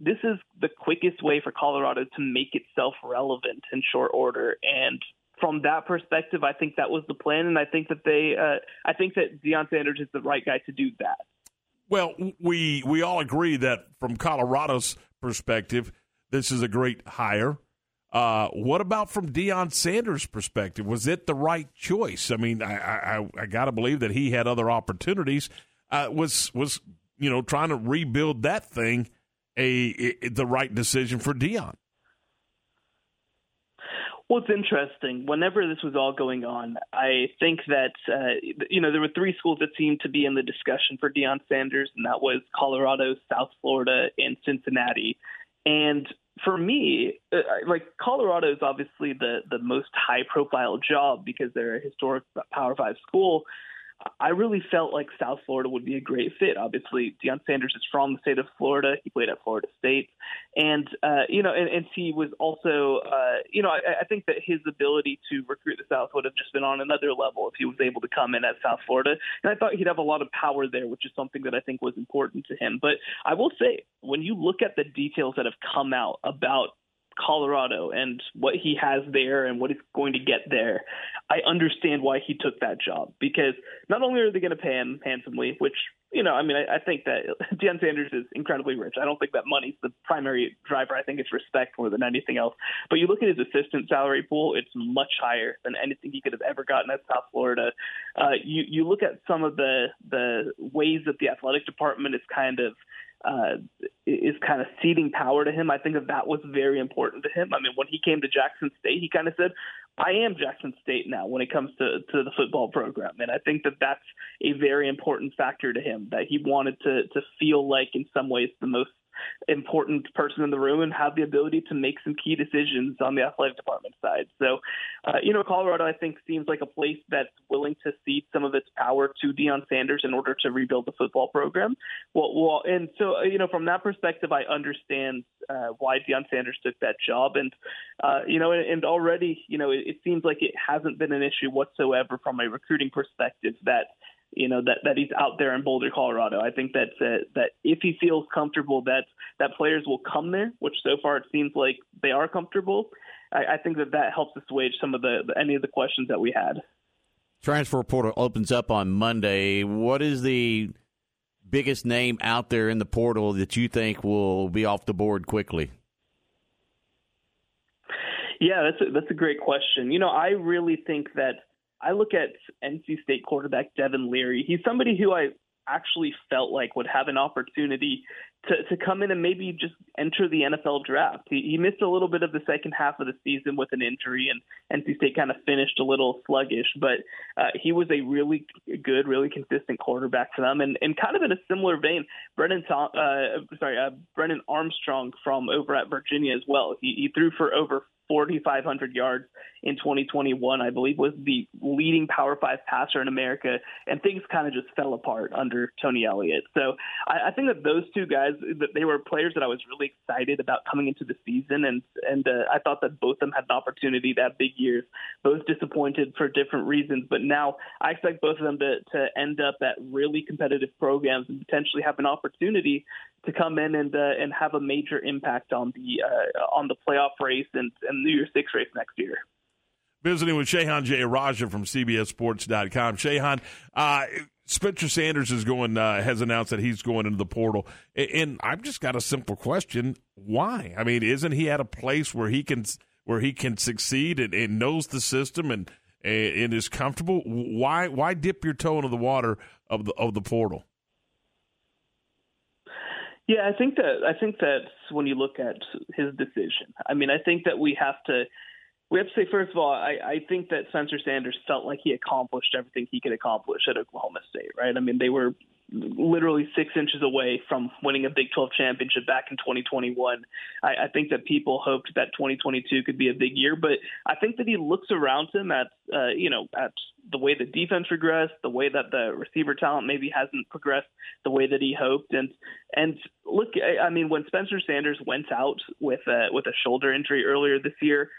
this is the quickest way for Colorado to make itself relevant in short order. And from that perspective, I think that was the plan, and I think that they, uh, I think that Deion Sanders is the right guy to do that. Well, we we all agree that from Colorado's perspective, this is a great hire. Uh, what about from Deion Sanders' perspective? Was it the right choice? I mean, I I, I got to believe that he had other opportunities. Uh, was was you know trying to rebuild that thing a, a the right decision for Deion? Well, it's interesting. Whenever this was all going on, I think that uh, you know there were three schools that seemed to be in the discussion for Deion Sanders, and that was Colorado, South Florida, and Cincinnati. And for me, uh, like Colorado is obviously the the most high profile job because they're a historic Power Five school. I really felt like South Florida would be a great fit. Obviously, Deion Sanders is from the state of Florida. He played at Florida State, and uh, you know, and, and he was also, uh, you know, I, I think that his ability to recruit the South would have just been on another level if he was able to come in at South Florida. And I thought he'd have a lot of power there, which is something that I think was important to him. But I will say, when you look at the details that have come out about Colorado and what he has there and what he's going to get there, I understand why he took that job because not only are they going to pay him handsomely, which you know, I mean, I, I think that Deion Sanders is incredibly rich. I don't think that money's the primary driver. I think it's respect more than anything else. But you look at his assistant salary pool; it's much higher than anything he could have ever gotten at South Florida. Uh, you you look at some of the the ways that the athletic department is kind of uh, is kind of ceding power to him. I think that that was very important to him. I mean, when he came to Jackson State, he kind of said, "I am Jackson State now." When it comes to to the football program, and I think that that's a very important factor to him. That he wanted to to feel like, in some ways, the most important person in the room and have the ability to make some key decisions on the athletic department side. So, uh, you know, Colorado, I think, seems like a place that's willing to cede some of its power to Deion Sanders in order to rebuild the football program. Well, well and so, uh, you know, from that perspective, I understand uh, why Deion Sanders took that job. And, uh, you know, and, and already, you know, it, it seems like it hasn't been an issue whatsoever from a recruiting perspective that you know that that he's out there in Boulder, Colorado. I think that uh, that if he feels comfortable that that players will come there, which so far it seems like they are comfortable. I, I think that that helps assuage some of the, the any of the questions that we had. Transfer portal opens up on Monday. What is the biggest name out there in the portal that you think will be off the board quickly? Yeah, that's a, that's a great question. You know, I really think that I look at NC State quarterback Devin Leary. He's somebody who I actually felt like would have an opportunity to, to come in and maybe just enter the NFL draft. He, he missed a little bit of the second half of the season with an injury, and NC State kind of finished a little sluggish. But uh, he was a really good, really consistent quarterback for them, and, and kind of in a similar vein, Brennan, uh, sorry, uh, Brennan Armstrong from over at Virginia as well. He, he threw for over 4,500 yards in 2021, I believe, was the leading Power Five passer in America, and things kind of just fell apart under Tony Elliott. So I, I think that those two guys, that they were players that I was really excited about coming into the season, and and uh, I thought that both of them had an opportunity to have big years. Both disappointed for different reasons, but now I expect both of them to to end up at really competitive programs and potentially have an opportunity to come in and uh, and have a major impact on the uh, on the playoff race and, and New Year's Six race next year. Visiting with Shehan Raja from CBSSports.com. Shehan, uh, Spencer Sanders is going uh, has announced that he's going into the portal, and I've just got a simple question: Why? I mean, isn't he at a place where he can where he can succeed and, and knows the system and and is comfortable? Why why dip your toe into the water of the of the portal? Yeah, I think that I think that when you look at his decision, I mean, I think that we have to we have to say first of all, I, I think that Spencer Sanders felt like he accomplished everything he could accomplish at Oklahoma State, right? I mean, they were literally six inches away from winning a Big 12 championship back in 2021. I, I think that people hoped that 2022 could be a big year, but I think that he looks around him at, uh, you know, at the way the defense regressed, the way that the receiver talent maybe hasn't progressed the way that he hoped, and and look, I, I mean, when Spencer Sanders went out with a, with a shoulder injury earlier this year.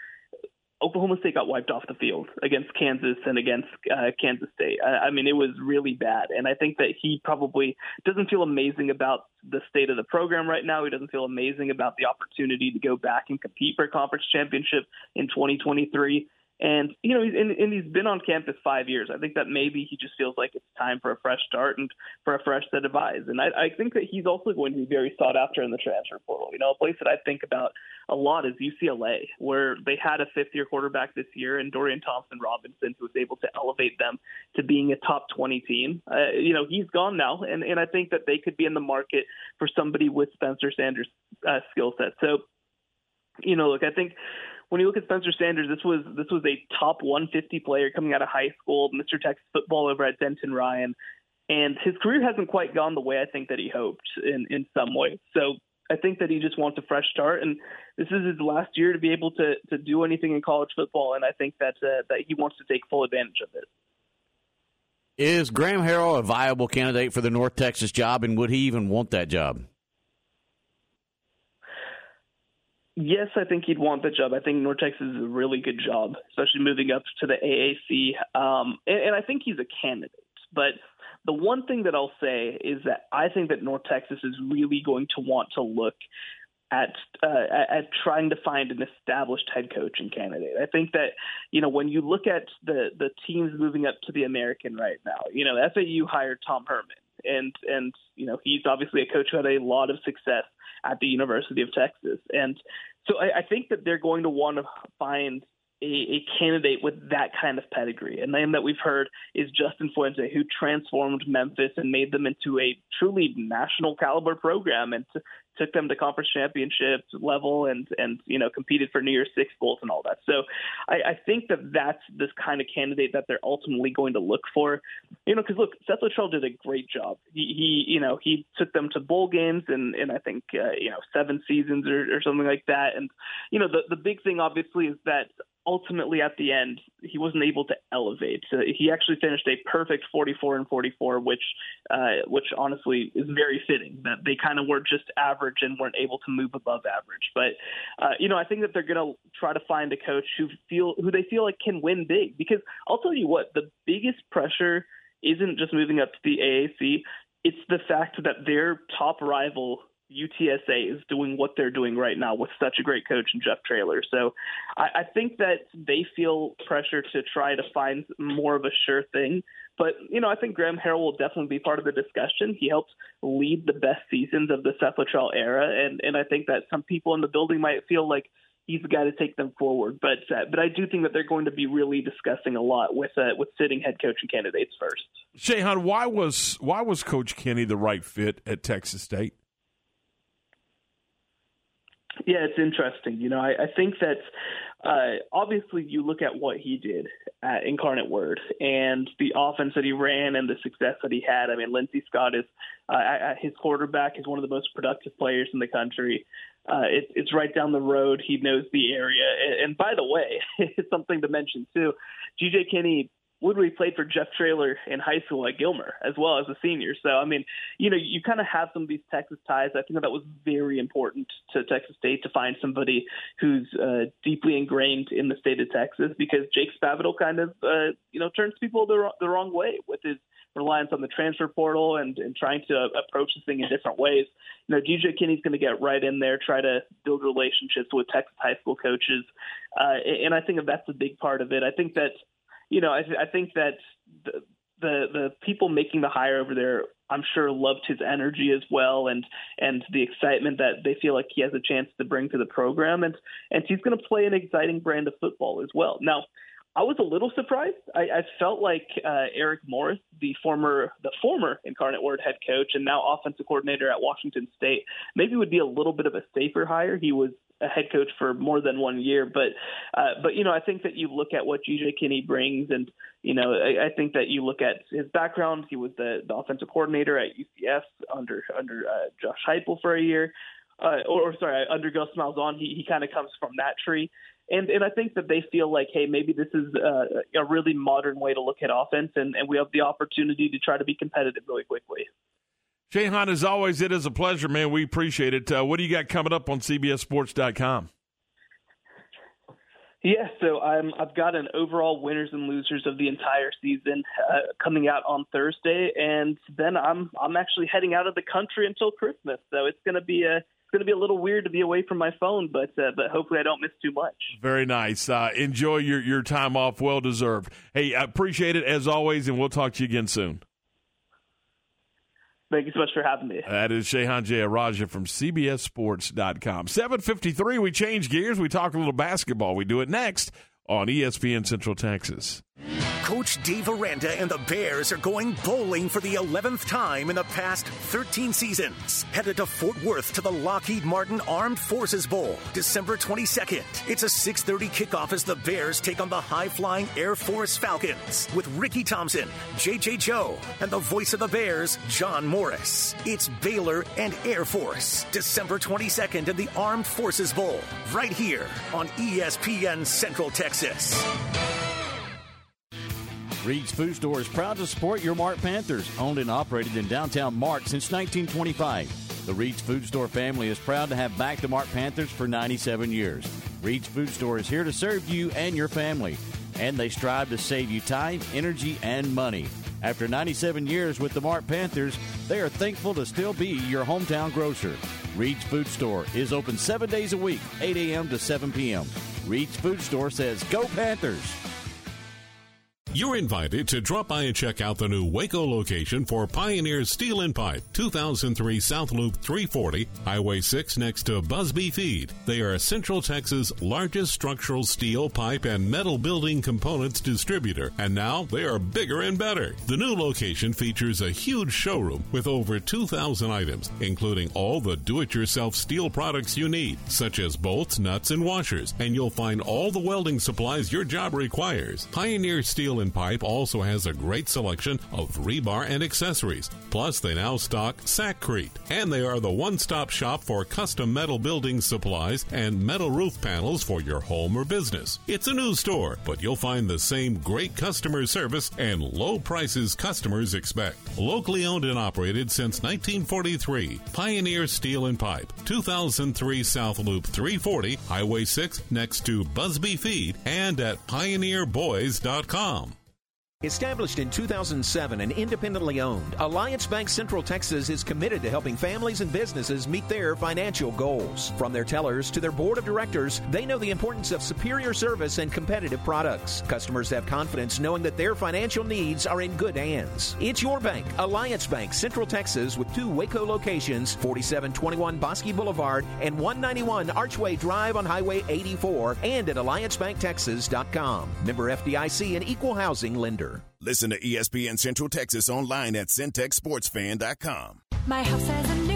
Oklahoma State got wiped off the field against Kansas and against uh, Kansas State. I, I mean, it was really bad, and I think that he probably doesn't feel amazing about the state of the program right now. He doesn't feel amazing about the opportunity to go back and compete for a conference championship in 2023. And you know, and, and he's been on campus five years. I think that maybe he just feels like it's time for a fresh start and for a fresh set of eyes. And I, I think that he's also going to be very sought after in the transfer portal. You know, a place that I think about a lot is UCLA, where they had a fifth year quarterback this year and Dorian Thompson Robinson, who was able to elevate them to being a top 20 team. Uh, you know, he's gone now, and, and I think that they could be in the market for somebody with Spencer Sanders' uh, skill set. So, you know, look, I think when you look at Spencer Sanders, this was this was a top 150 player coming out of high school, Mr. Texas football over at Denton Ryan, and his career hasn't quite gone the way I think that he hoped in in some ways. So I think that he just wants a fresh start, and this is his last year to be able to to do anything in college football, and I think that uh, that he wants to take full advantage of it. Is Graham Harrell a viable candidate for the North Texas job, and would he even want that job? Yes, I think he'd want the job. I think North Texas is a really good job, especially moving up to the AAC. Um, and, and I think he's a candidate. But the one thing that I'll say is that I think that North Texas is really going to want to look at uh, at trying to find an established head coaching candidate. I think that you know when you look at the the teams moving up to the American right now, you know FAU hired Tom Herman, and and you know he's obviously a coach who had a lot of success at the University of Texas. And so I, I think that they're going to want to find a, a, candidate with that kind of pedigree. A name that we've heard is Justin Fuente, who transformed Memphis and made them into a truly national caliber program and t- took them to conference championship level and and you know competed for New Year's Six bowls and all that. So I, I think that that's this kind of candidate that they're ultimately going to look for. You know, because look, Seth Littrell did a great job. He, he you know he took them to bowl games and and I think uh, you know seven seasons or, or something like that. And you know the the big thing obviously is that ultimately at the end he wasn't able to elevate. So he actually finished a perfect 44 and 44, which uh, which honestly is very fitting. That they kind of were just average and weren't able to move above average. But uh, you know I think that they're going to try to find a coach who feel who they feel like can win big. Because I'll tell you what, the biggest pressure isn't just moving up to the AAC. It's the fact that their top rival UTSA is doing what they're doing right now with such a great coach in Jeff Traylor. So I, I think that they feel pressure to try to find more of a sure thing. But, you know, I think Graham Harrell will definitely be part of the discussion. He helped lead the best seasons of the Seth Littrell era. And, and I think that some people in the building might feel like he's the guy to take them forward. But uh, but I do think that they're going to be really discussing a lot with uh, with sitting head coaching candidates first. Shehan, why was why was Coach Kinne the right fit at Texas State? Yeah, it's interesting. You know, I, I think that uh, obviously you look at what he did at Incarnate Word and the offense that he ran and the success that he had. I mean, Lindsey Scott is uh, his quarterback is one of the most productive players in the country. Uh, it, it's right down the road. He knows the area. And, and by the way, it's something to mention too. GJ Kinne Woodward played for Jeff Traylor in high school at Gilmer as well as a senior. So I mean, you know, you kind of have some of these Texas ties. I think that was very important to Texas State to find somebody who's uh, deeply ingrained in the state of Texas because Jake Spavital kind of uh, you know turns people the, the wrong way with his reliance on the transfer portal and, and trying to approach this thing in different ways. You know, GJ Kinne's going to get right in there, try to build relationships with Texas high school coaches, uh, and I think that that's a big part of it. I think that you know, I, th- I think that the, the the people making the hire over there, I'm sure, loved his energy as well, and and the excitement that they feel like he has a chance to bring to the program, and and he's going to play an exciting brand of football as well. Now, I was a little surprised. I, I felt like uh, Eric Morris, the former the former Incarnate Word head coach and now offensive coordinator at Washington State, maybe would be a little bit of a safer hire. He was a head coach for more than one year, but uh, but you know I think that you look at what GJ Kinne brings, and you know I, I think that you look at his background. He was the, the offensive coordinator at UCF under under uh, Josh Heupel for a year. Uh, or, or sorry, under Gus Malzahn, he he kind of comes from that tree, and and I think that they feel like, hey, maybe this is uh, a really modern way to look at offense, and, and we have the opportunity to try to be competitive really quickly. Shehan, as always, it is a pleasure, man. We appreciate it. Uh, what do you got coming up on CBSSports.com? Yeah, so I'm, I've got an overall winners and losers of the entire season uh, coming out on Thursday, and then I'm I'm actually heading out of the country until Christmas. So it's going to be a it's to be a little weird to be away from my phone, but uh, but hopefully I don't miss too much. Very nice. Uh, enjoy your your time off, well deserved. Hey, I appreciate it as always, and we'll talk to you again soon. Thank you so much for having me. That is Shehan Jeyarajah from CBSSports.com. 753, we change gears. We talk a little basketball. We do it next on ESPN Central Texas. Coach Dave Aranda and the Bears are going bowling for the 11th time in the past 13 seasons. Headed to Fort Worth to the Lockheed Martin Armed Forces Bowl, December 22nd. It's a 6:30 kickoff as the Bears take on the high-flying Air Force Falcons with Ricky Thompson, JJ Joe, and the voice of the Bears, John Morris. It's Baylor and Air Force, December 22nd in the Armed Forces Bowl, right here on ESPN Central Texas. Reed's Food Store is proud to support your Mart Panthers, owned and operated in downtown Mart since 1925. The Reed's Food Store family is proud to have backed the Mart Panthers for 97 years. Reed's Food Store is here to serve you and your family, and they strive to save you time, energy, and money. After 97 years with the Mart Panthers, they are thankful to still be your hometown grocer. Reed's Food Store is open seven days a week, 8 a.m. to 7 p.m. Reed's Food Store says, Go Panthers! You're invited to drop by and check out the new Waco location for Pioneer Steel and Pipe, 2003 South Loop 340, Highway 6 next to Busby Feed. They are Central Texas' largest structural steel, pipe, and metal building components distributor, and now they are bigger and better. The new location features a huge showroom with over 2,000 items, including all the do it yourself steel products you need, such as bolts, nuts, and washers, and you'll find all the welding supplies your job requires. Pioneer Steel and Pipe also has a great selection of rebar and accessories. Plus, they now stock Sakrete, and they are the one-stop shop for custom metal building supplies and metal roof panels for your home or business. It's a new store, but you'll find the same great customer service and low prices customers expect. Locally owned and operated since 1943, Pioneer Steel and Pipe, 2003 South Loop 340, Highway 6 next to Busby Feed, and at pioneerboys.com. Established in 2007 and independently owned, Alliance Bank Central Texas is committed to helping families and businesses meet their financial goals. From their tellers to their board of directors, they know the importance of superior service and competitive products. Customers have confidence knowing that their financial needs are in good hands. It's your bank, Alliance Bank Central Texas, with two Waco locations 4721 Bosque Boulevard and 191 Archway Drive on Highway 84 and at AllianceBankTexas.com. Member FDIC and Equal Housing Lender. Listen to ESPN Central Texas online at centexsportsfan.com. My house has a new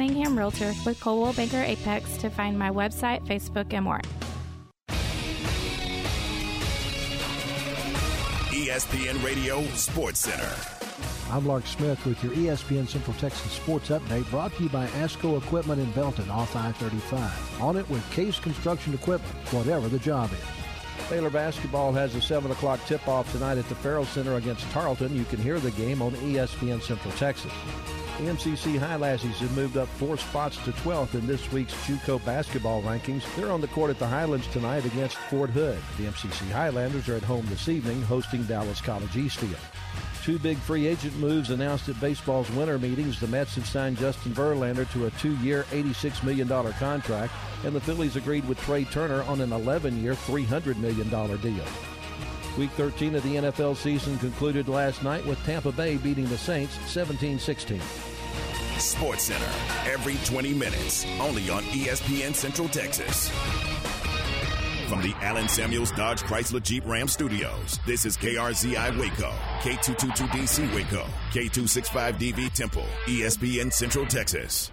Realtor with Coldwell Banker Apex to find my website, Facebook, and more. ESPN Radio Sports Center. I'm Lark Smith with your ESPN Central Texas Sports Update brought to you by ASCO Equipment in Belton off I-35. On it with Case Construction Equipment, whatever the job is. Baylor basketball has a 7 o'clock tip-off tonight at the Ferrell Center against Tarleton. You can hear the game on ESPN Central Texas. MCC Highlassies have moved up four spots to 12th in this week's JUCO basketball rankings. They're on the court at the Highlands tonight against Fort Hood. The MCC Highlanders are at home this evening hosting Dallas College Eastfield. Two big free agent moves announced at baseball's winter meetings. The Mets have signed Justin Verlander to a two-year, $86 million contract, and the Phillies agreed with Trea Turner on an 11-year, $300 million deal. Week 13 of the NFL season concluded last night with Tampa Bay beating the Saints 17-16. Sports Center, every 20 minutes, only on ESPN Central Texas. From the Allen Samuels Dodge Chrysler Jeep Ram Studios, this is KRZI Waco, K222DC Waco, K265DV Temple, ESPN Central Texas.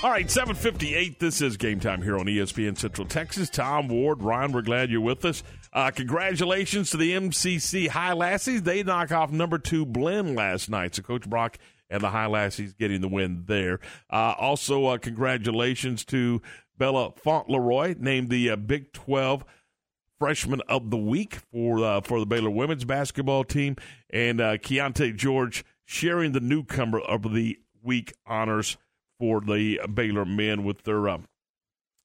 All right, 758. This is game time here on ESPN Central Texas. Tom Ward, Ryan, we're glad you're with us. Uh, congratulations to the MCC High Lassies. They knock off number two Blinn last night. So Coach Brock and the High Lassies getting the win there. Uh, also, uh, congratulations to Bella Fontleroy, named the uh, Big 12 Freshman of the Week for uh, for the Baylor women's basketball team, and uh, Keyonte George sharing the newcomer of the week honors for the Baylor men with their uh,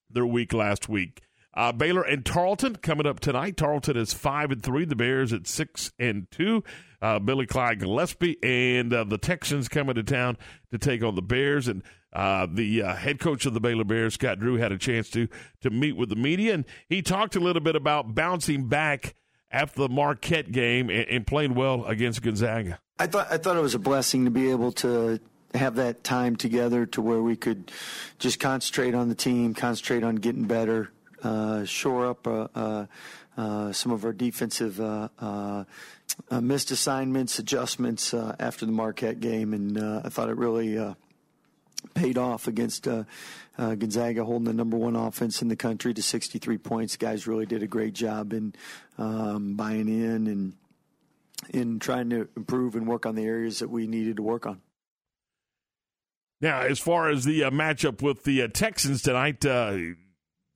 their week last week. Uh, Baylor and Tarleton coming up tonight. Tarleton is five and three. The Bears at six and two. Uh, Billy Clyde Gillispie and uh, the Texans coming to town to take on the Bears. And uh, the uh, head coach of the Baylor Bears, Scott Drew, had a chance to to meet with the media, and he talked a little bit about bouncing back after the Marquette game and, and playing well against Gonzaga. I thought I thought it was a blessing to be able to have that time together to where we could just concentrate on the team, concentrate on getting better, shore up uh, uh, uh, some of our defensive uh, uh, uh, missed assignments, adjustments uh, after the Marquette game, and uh, I thought it really uh, paid off against uh, uh, Gonzaga, holding the number one offense in the country to 63 points. Guys really did a great job in um, buying in and in trying to improve and work on the areas that we needed to work on. Now, as far as the uh, matchup with the uh, Texans tonight, uh,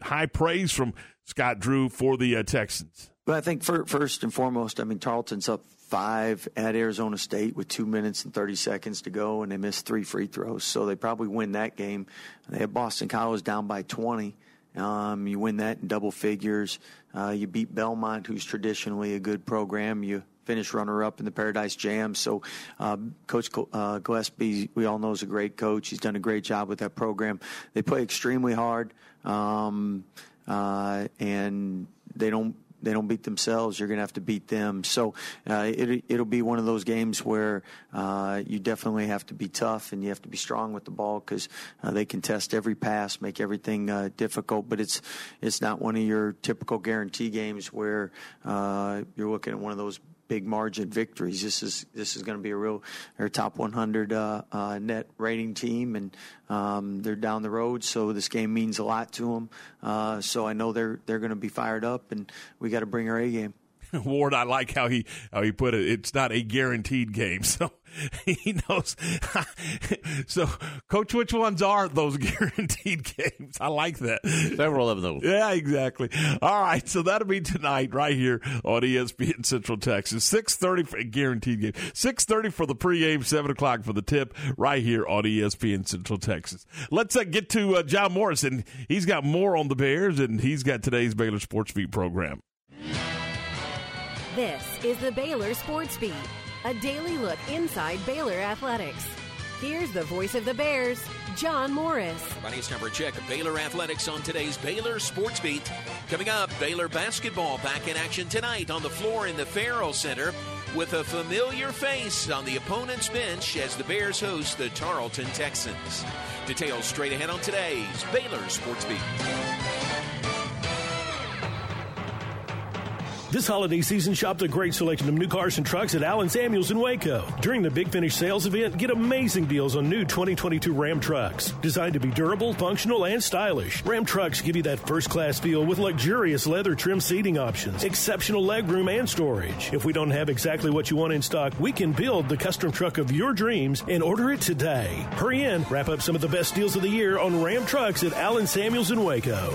high praise from Scott Drew for the uh, Texans. But I think for, first and foremost, I mean, Tarleton's up five at Arizona State with two minutes and 30 seconds to go, and they missed three free throws. So they probably win that game. They have Boston College down by 20. Um, you win that in double figures. Uh, you beat Belmont, who's traditionally a good program. You finish runner up in the Paradise Jam. So, uh, Coach uh, Gillispie, we all know, is a great coach. He's done a great job with that program. They play extremely hard, um, uh, and they don't they don't beat themselves, you're going to have to beat them. So uh, it, it'll be one of those games where uh, you definitely have to be tough and you have to be strong with the ball because uh, they can test every pass, make everything uh, difficult. But it's it's not one of your typical guarantee games where uh, you're looking at one of those big margin victories. This is this is going to be a real their top 100 uh, uh, net rating team, and um, they're down the road. So this game means a lot to them. Uh, so I know they're they're going to be fired up, and we got to bring our A game. Ward, I like how he how he put it. It's not a guaranteed game, so he knows. so, coach, which ones are those guaranteed games? I like that. Several of those. Yeah, exactly. All right, so that'll be tonight right here on ESPN Central Texas. Six thirty for a guaranteed game. Six thirty for the pregame. Seven o'clock for the tip. Right here on ESPN Central Texas. Let's uh, get to uh, John Morrison. He's got more on the Bears, and he's got today's Baylor Sports Beat program. This is the Baylor Sports Beat, a daily look inside Baylor athletics. Here's the voice of the Bears, John Morris. My Everybody's number check of Baylor Athletics on today's Baylor Sports Beat. Coming up, Baylor basketball back in action tonight on the floor in the Ferrell Center with a familiar face on the opponent's bench as the Bears host the Tarleton Texans. Details straight ahead on today's Baylor Sports Beat. This holiday season, shop the great selection of new cars and trucks at Allen Samuels in Waco. During the Big Finish sales event, get amazing deals on new 2022 Ram trucks. Designed to be durable, functional, and stylish. Ram trucks give you that first class feel with luxurious leather trim seating options, exceptional legroom, and storage. If we don't have exactly what you want in stock, we can build the custom truck of your dreams and order it today. Hurry in, wrap up some of the best deals of the year on Ram trucks at Allen Samuels in Waco.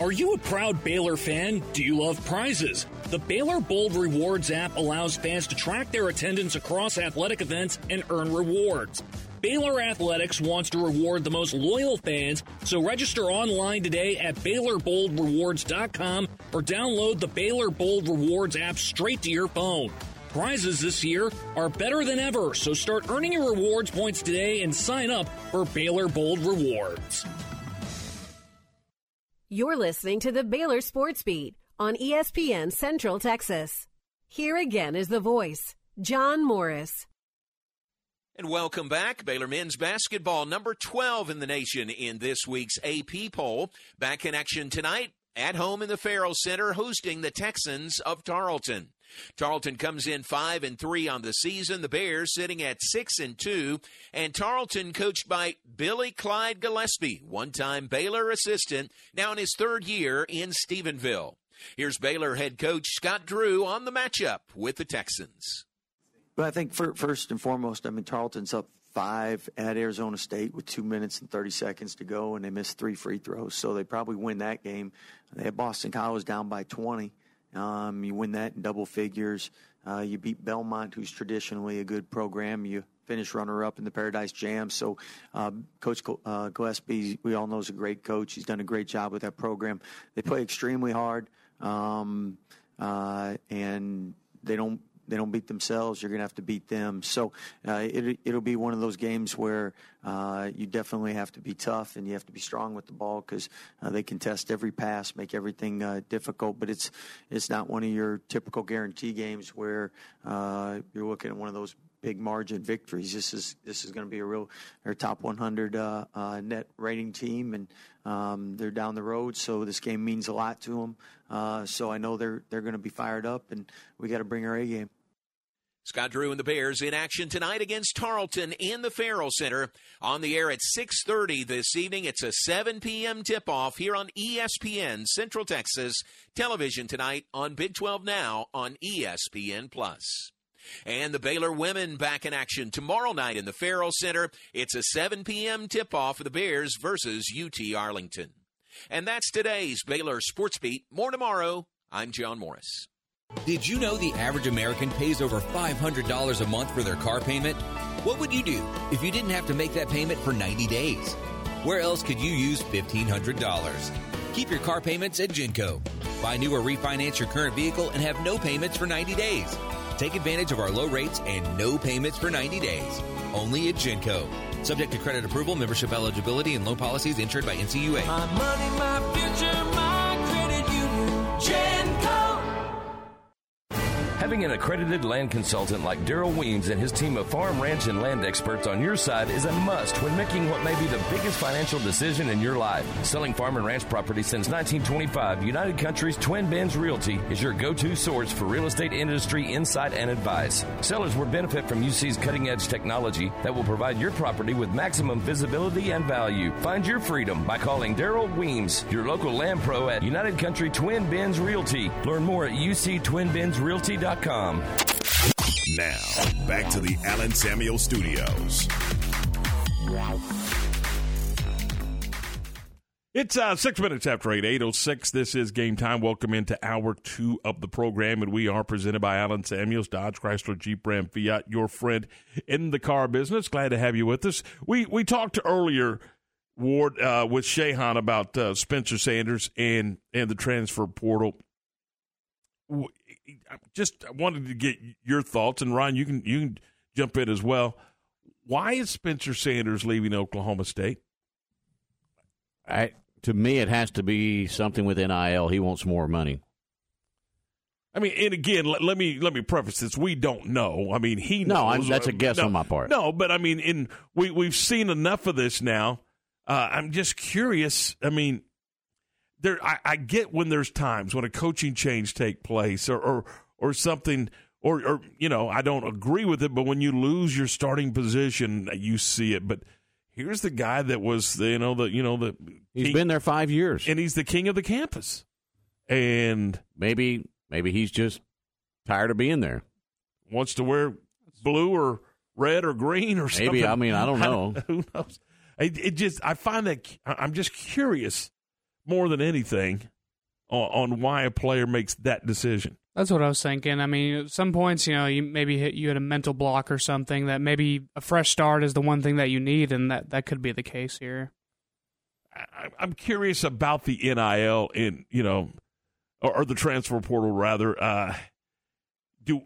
Are you a proud Baylor fan? Do you love prizes? The Baylor Bold Rewards app allows fans to track their attendance across athletic events and earn rewards. Baylor Athletics wants to reward the most loyal fans, so register online today at BaylorBoldRewards.com or download the Baylor Bold Rewards app straight to your phone. Prizes this year are better than ever, so start earning your rewards points today and sign up for Baylor Bold Rewards. You're listening to the Baylor Sports Beat on ESPN Central Texas. Here again is the voice, John Morris. And welcome back. Baylor men's basketball, number 12 in the nation in this week's AP poll. Back in action tonight at home in the Ferrell Center, hosting the Texans of Tarleton. Tarleton comes in 5 and 3 on the season. The Bears sitting at 6 and 2. And Tarleton coached by Billy Clyde Gillispie, one time Baylor assistant, now in his third year in Stephenville. Here's Baylor head coach Scott Drew on the matchup with the Texans. But I think for, first and foremost, I mean, Tarleton's up five at Arizona State with two minutes and 30 seconds to go, and they missed three free throws. So they probably win that game. They had Boston College down by 20. Um, you win that in double figures. Uh, you beat Belmont, who's traditionally a good program. You finish runner up in the Paradise Jam. So, uh, Coach uh, Gillispie, we all know, is a great coach. He's done a great job with that program. They play extremely hard, um, uh, and they don't they don't beat themselves, you're going to have to beat them. So uh, it, it'll be one of those games where uh, you definitely have to be tough and you have to be strong with the ball because uh, they contest every pass, make everything uh, difficult. But it's it's not one of your typical guarantee games where uh, you're looking at one of those big margin victories. This is this is going to be a real their top 100 uh, uh, net rating team, and um, they're down the road. So this game means a lot to them. Uh, so I know they're they're going to be fired up, and we got to bring our A game. Scott Drew and the Bears in action tonight against Tarleton in the Ferrell Center. On the air at 6:30 this evening. It's a 7 p.m. tip-off here on ESPN Central Texas Television tonight on Big 12 Now on ESPN Plus. And the Baylor women back in action tomorrow night in the Ferrell Center. It's a 7 p.m. tip-off for the Bears versus UT Arlington. And that's today's Baylor Sports Beat. More tomorrow. I'm John Morris. Did you know the average American pays over $500 a month for their car payment? What would you do if you didn't have to make that payment for 90 days? Where else could you use $1,500? Keep your car payments at Genco. Buy new or refinance your current vehicle and have no payments for 90 days. Take advantage of our low rates and no payments for 90 days. Only at Genco. Subject to credit approval, membership eligibility, and loan policies insured by NCUA. My money, my future, my credit union. Genco. Having an accredited land consultant like Daryl Weems and his team of farm, ranch, and land experts on your side is a must when making what may be the biggest financial decision in your life. Selling farm and ranch property since 1925, United Countries Twin Bends Realty is your go-to source for real estate industry insight and advice. Sellers will benefit from UC's cutting-edge technology that will provide your property with maximum visibility and value. Find your freedom by calling Daryl Weems, your local land pro at United Country Twin Bends Realty. Learn more at uctwinbendsrealty.com. Now, back to the Allen Samuel Studios. It's uh, six minutes after eight, eight oh six. This is game time. Welcome into hour two of the program, and we are presented by Allen Samuels, Dodge Chrysler Jeep Ram Fiat, your friend in the car business. Glad to have you with us. We we talked earlier, Ward, uh, with Shehan about uh, Spencer Sanders and and the transfer portal. I Just wanted to get your thoughts, and Ryan, you can you can jump in as well. Why is Spencer Sanders leaving Oklahoma State? I, to me, it has to be something with NIL. He wants more money. I mean, and again, let, let me let me preface this: we don't know. I mean, he No, I'm- knows. that's a guess No, on my part. No, but I mean, in we we've seen enough of this now. Uh, I'm just curious. I mean, there I, I get when there's times when a coaching change take place or or, or something. Or, or you know, I don't agree with it, but when you lose your starting position, you see it. But here's the guy that was, the, you know, the you know the He's been there five years, and he's the king of the campus. And maybe maybe he's just tired of being there. Wants to wear blue or red or green or something. Maybe, I mean, I don't know. Who knows? It, it just I find that I'm just curious more than anything on, on why a player makes that decision. That's what I was thinking. I mean, at some points, you know, you maybe hit you had a mental block or something that maybe a fresh start is the one thing that you need, and that that could be the case here. I, I'm curious about the NIL in you know, or, or the transfer portal rather. Uh, do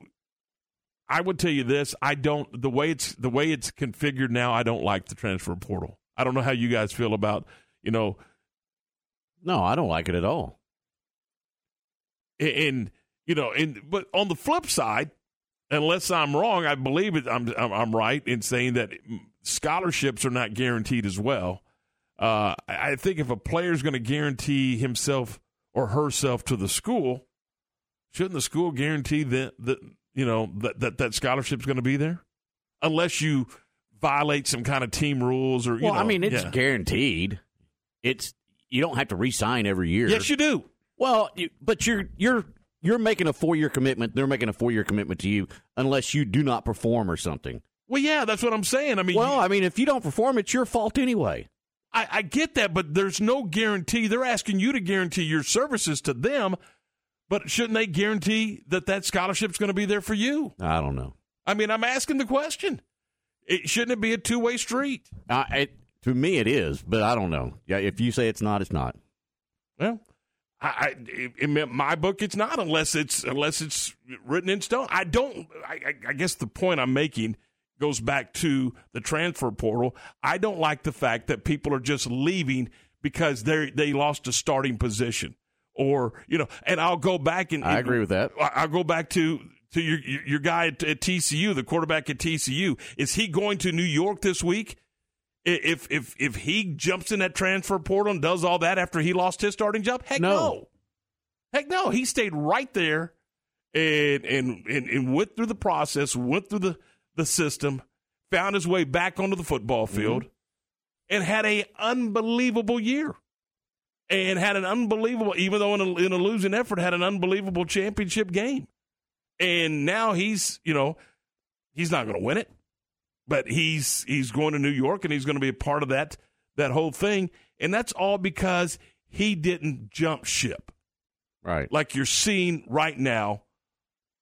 I would tell you this: I don't the way it's the way it's configured now. I don't like the transfer portal. I don't know how you guys feel about you know. No, I don't like it at all. And you know, and but on the flip side, unless I'm wrong, I believe it. I'm I'm, I'm right in saying that scholarships are not guaranteed as well. Uh, I think if a player is going to guarantee himself or herself to the school, shouldn't the school guarantee that that you know that that, that scholarship's going to be there, unless you violate some kind of team rules or you well, know, I mean, it's yeah. guaranteed. It's you don't have to re-sign every year. Yes, you do. Well, you, but you're you're you're making a four year commitment. They're making a four year commitment to you unless you do not perform or something. Well, yeah, that's what I'm saying. I mean, well, I mean, if you don't perform, it's your fault anyway. I, I get that, but there's no guarantee. They're asking you to guarantee your services to them, but shouldn't they guarantee that that scholarship's going to be there for you? I don't know. I mean, I'm asking the question. It, shouldn't it be a two way street? Uh, it, to me, it is, but I don't know. Yeah, if you say it's not, it's not. Well, I, I in my book, it's not unless it's unless it's written in stone. I don't. I, I- guess the point I'm making goes back to the transfer portal. I don't like the fact that people are just leaving because they they lost a starting position, or you know. And I'll go back and I agree with that. I'll go back to to your your your guy at, at TCU, the quarterback at TCU. Is he going to New York this week? If if if he jumps in that transfer portal and does all that after he lost his starting job, heck No. no. Heck no. He stayed right there and and and, and went through the process, went through the, the system, found his way back onto the football mm-hmm. field, and had a unbelievable year. And had an unbelievable, even though in a, in a losing effort, had an unbelievable championship game. And now he's, you know, he's not going to win it, but he's he's going to New York and he's going to be a part of that that whole thing. And that's all because he didn't jump ship Right. like you're seeing right now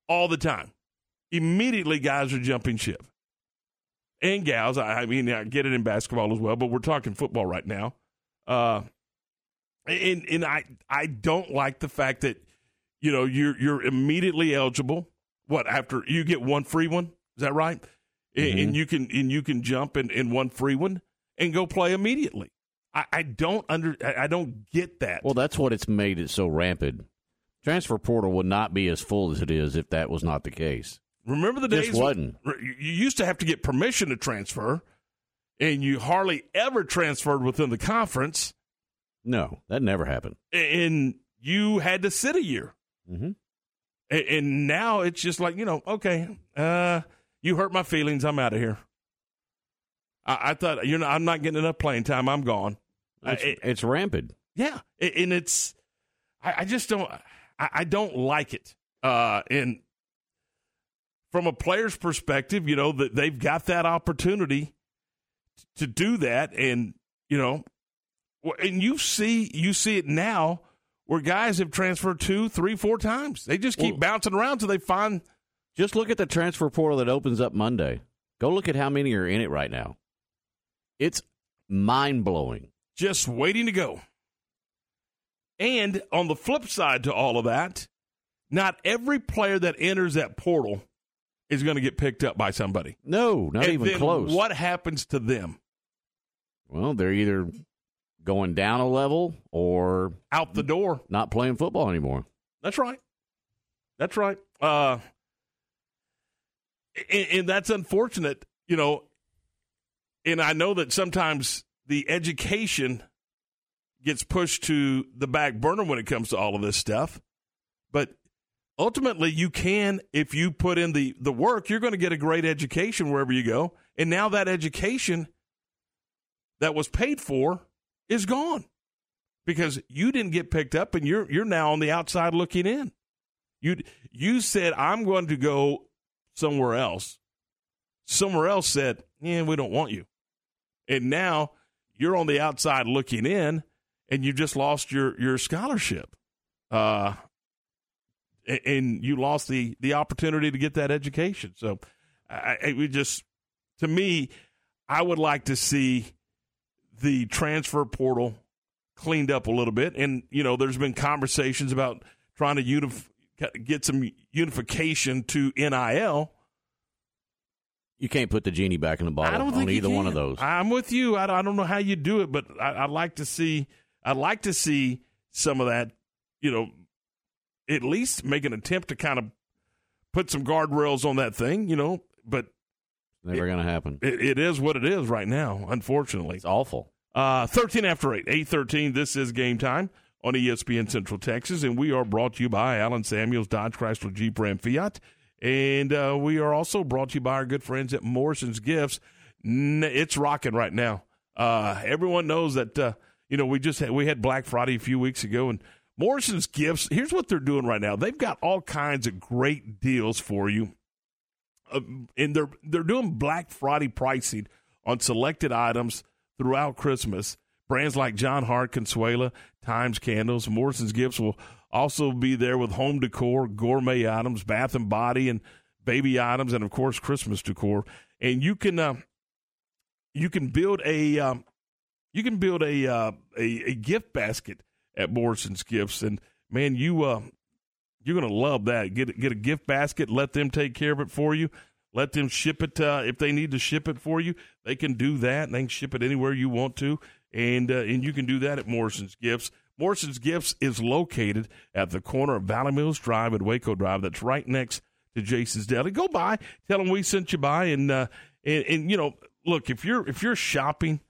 all the time. Immediately, guys are jumping ship. And gals, I I mean, I get it in basketball as well, but we're talking football right now. Uh, and and I I don't like the fact that you know you're you're immediately eligible. What after you get one free one? Is that right? And- Mhm. And you can and you can jump in, in one free one and go play immediately. I, I don't under I don't get that. Well, that's what it's made it so rampant. Transfer portal would not be as full as it is if that was not the case. Remember the days? wasn't. when- You used to have to get permission to transfer, and you hardly ever transferred within the conference, No, that never happened. and you had to sit a year. Mm-hmm. And now it's just like you know, okay, uh, you hurt my feelings. I'm out of here. I, I thought you're not, I'm not getting enough playing time. I'm gone. It's, I- it- it's rampant. yeah, A- and it's I, I just don't I, I don't like it. Uh, and from a player's perspective, you know that they've got that opportunity to do that, and you know, and you see you see it now where guys have transferred two, three, four times. They just keep Well- bouncing around till they find. Just look at the transfer portal that opens up Monday. Go look at how many are in it right now. It's mind blowing. just waiting to go. And on the flip side to all of that, not every player that enters that portal is going to get picked up by somebody. No, not And even close. What happens to them? Well, they're either going down a level or Out the door. not playing football anymore. That's right. That's right. Uh, and, and that's unfortunate, you know. And I know that sometimes the education gets pushed to the back burner when it comes to all of this stuff. But ultimately, you can, if you put in the, the work, you're going to get a great education wherever you go. And now that education that was paid for is gone because you didn't get picked up and you're you're now on the outside looking in. You you said I'm going to go somewhere else. Somewhere else said, "Yeah, we don't want you." And now you're on the outside looking in and you just lost your your scholarship. Uh and you lost the the opportunity to get that education. So I, I we just to me I would like to see the transfer portal cleaned up a little bit. And, you know, there's been conversations about trying to unif- get some unification to NIL. You can't put the genie back in the bottle I don't on think you either one of those. I'm with you. I, I don't know how you do it, but I, I'd like to see. I'd like to see some of that. You know, at least make an attempt to kind of put some guardrails on that thing. You know, but Never going to happen. it, it is what it is right now. Unfortunately, It's awful. Uh, 13 after 8, 813. This is game time on ESPN Central Texas, and we are brought to you by Allen Samuels, Dodge Chrysler Jeep Ram Fiat. And uh, we are also brought to you by our good friends at Morrison's Gifts. It's rocking right now. Uh, everyone knows that, uh, you know, we just had, we had Black Friday a few weeks ago, and Morrison's Gifts, here's what they're doing right now. They've got all kinds of great deals for you uh, and they're they're doing Black Friday pricing on selected items throughout Christmas. Brands like Jon Hart, Consuela, Times Candles, Morrison's Gifts will also be there with home decor, gourmet items, bath and body, and baby items, and of course Christmas decor. And you can uh, you can build a um, you can build a, uh, a a gift basket at Morrison's Gifts, and man, you uh, you're gonna love that. Get get a gift basket. Let them take care of it for you. Let them ship it uh, if they need to ship it for you. They can do that. And they can ship it anywhere you want to, and uh, and you can do that at Morrison's Gifts. Morrison's Gifts is located at the corner of Valley Mills Drive and Waco Drive. That's right next to Jason's Deli. Go by, tell them we sent you by, and uh, and, and you know, look if you're if you're shopping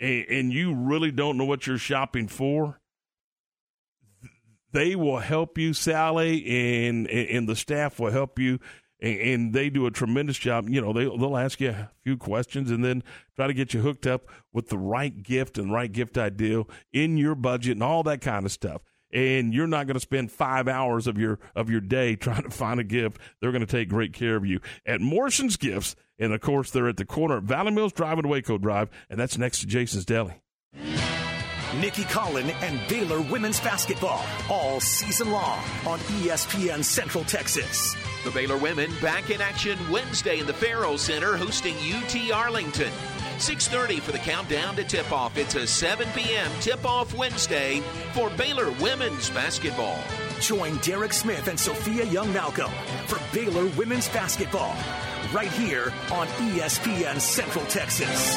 and, and you really don't know what you're shopping for, they will help you, Sally, and and the staff will help you, and, and they do a tremendous job. You know, they they'll ask you a few questions and then try to get you hooked up with the right gift and right gift idea in your budget and all that kind of stuff. And you're not going to spend five hours of your of your day trying to find a gift. They're going to take great care of you at Morrison's Gifts, and of course they're at the corner of Valley Mills Drive and Waco Drive, and that's next to Jason's Deli. Nicki Collen and Baylor women's basketball all season long on ESPN Central Texas. The Baylor women back in action Wednesday in the Ferrell Center hosting UT Arlington. 6:30 for the countdown to tip-off. It's a 7 p.m. tip-off Wednesday for Baylor women's basketball. Join Derek Smith and Sophia Young Malcolm for Baylor women's basketball right here on ESPN Central Texas.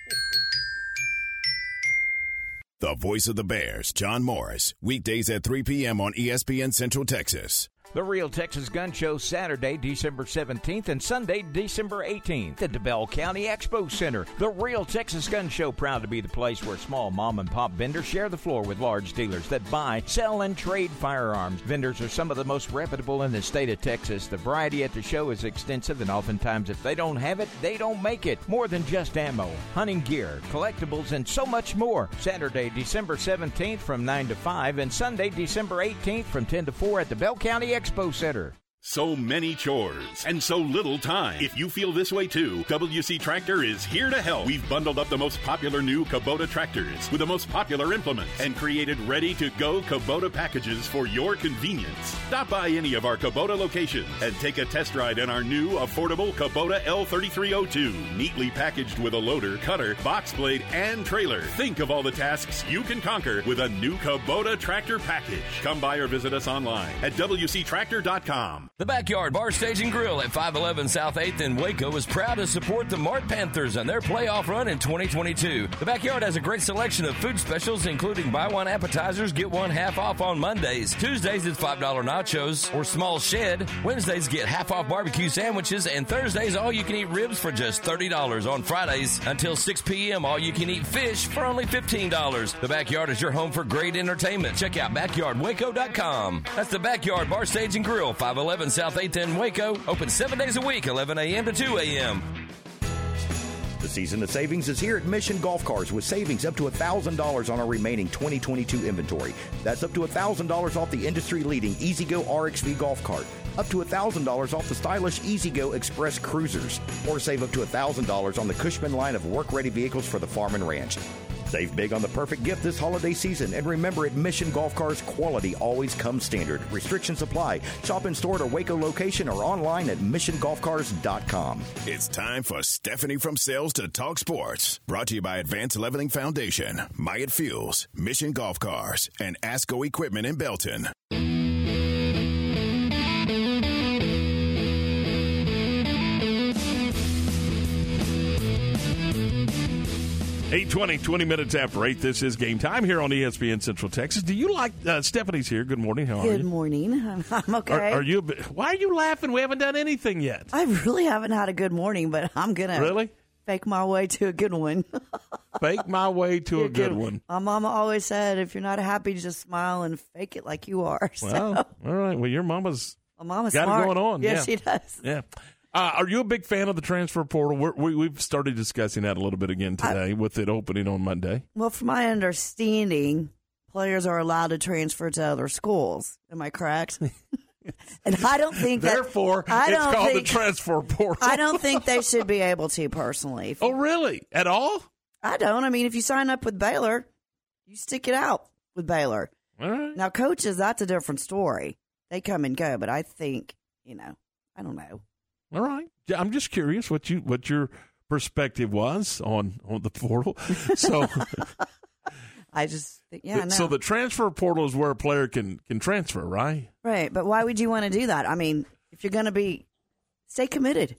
The voice of the Bears, John Morris, weekdays at 3 p.m. on ESPN Central Texas. The Real Texas Gun Show Saturday, December 17th and Sunday, December 18th at the Bell County Expo Center. The Real Texas Gun Show proud to be the place where small mom and pop vendors share the floor with large dealers that buy, sell, and trade firearms. Vendors are some of the most reputable in the state of Texas. The variety at the show is extensive, and oftentimes, if they don't have it, they don't make it. More than just ammo, hunting gear, collectibles, and so much more. Saturday, December 17th from 9 to 5, and Sunday, December 18th from 10 to 4 at the Bell County Expo Center. So many chores and so little time. If you feel this way too, WC Tractor is here to help. We've bundled up the most popular new Kubota tractors with the most popular implements and created ready to go Kubota packages for your convenience. Stop by any of our Kubota locations and take a test ride in our new affordable Kubota L3302. Neatly packaged with a loader, cutter, box blade, and trailer. Think of all the tasks you can conquer with a new Kubota tractor package. Come by or visit us online at WCTractor.com. The Backyard Bar Stage and Grill at 511 South 8th in Waco is proud to support the Mart Panthers and their playoff run in 2022. The Backyard has a great selection of food specials, including buy one appetizers, get one half off on Mondays. Tuesdays, it's $5 nachos or small shed. Wednesdays, get half off barbecue sandwiches. And Thursdays, all you can eat ribs for just $30. On Fridays, until 6 p.m., all you can eat fish for only $15. The Backyard is your home for great entertainment. Check out backyardwaco.com. That's the Backyard Bar Stage and Grill, 511 South 8th in Waco. Open seven days a week, 11 a.m. to 2 a.m. The season of savings is here at Mission Golf Cars with savings up to $1,000 on our remaining 2022 inventory. That's up to $1,000 off the industry leading E-Z-GO RXV golf cart, up to $1,000 off the stylish E-Z-GO Express cruisers, or save up to $1,000 on the Cushman line of work ready vehicles for the farm and ranch. Save big on the perfect gift this holiday season. And remember, at Mission Golf Cars, quality always comes standard. Restrictions apply. Shop in store at a Waco location or online at missiongolfcars.com. It's time for Stephanie from Sales to Talk Sports. Brought to you by Advanced Leveling Foundation, Myatt Fuels, Mission Golf Cars, and Asco Equipment in Belton. 820, 20 minutes after 8. This is game time here on ESPN Central Texas. Do you like uh, Stephanie's here? Good morning. How are Good you? morning. I'm, I'm okay. Are, are you? Why are you laughing? We haven't done anything yet. I really haven't had a good morning, but I'm gonna Really? fake my way to a good one. Fake my way to a good one. My mama always said, if you're not happy, just smile and fake it like you are. So Well, all right. Well, your mama's my mama's got smart. it going on. Yes, yeah. she does. Yeah. Uh, are you a big fan of the transfer portal? We're, we, we've started discussing that a little bit again today with it opening on Monday. Well, from my understanding, players are allowed to transfer to other schools. Am I correct? and I don't think that. Therefore, I it's don't called think, the transfer portal. I don't think they should be able to personally. Oh, really? At all? I don't. I mean, if you sign up with Baylor, you stick it out with Baylor. All right. Now, coaches, that's a different story. They come and go, but I think, you know, I don't know. All right. I'm just curious what you what your perspective was on on the portal. So, I just, yeah, no. so the transfer portal is where a player can can transfer, right? right. But why would you want to do that? I mean, if you're going to be, stay committed.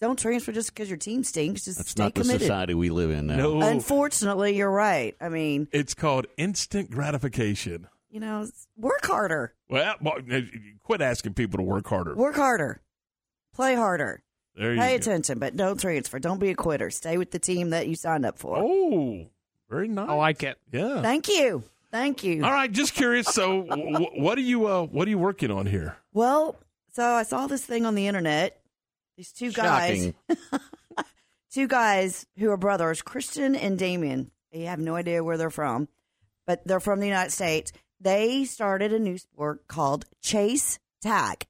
Don't transfer just because your team stinks. Just That's stay not the society we live in now. No. Unfortunately, you're right. I mean, It's called instant gratification. you know, work harder. Well, well, quit asking people to work harder. Work harder. Play harder. There you Pay go. attention, but don't transfer. Don't be a quitter. Stay with the team that you signed up for. Oh, very nice. I like it. Yeah. Thank you. Thank you. All right. Just curious. So, w- what are you uh, what are you working on here? Well, so I saw this thing on the internet. These two guys, Shocking. two guys who are brothers, Christian and Damien. They have no idea where they're from, but they're from the United States. They started a new sport called chase tag.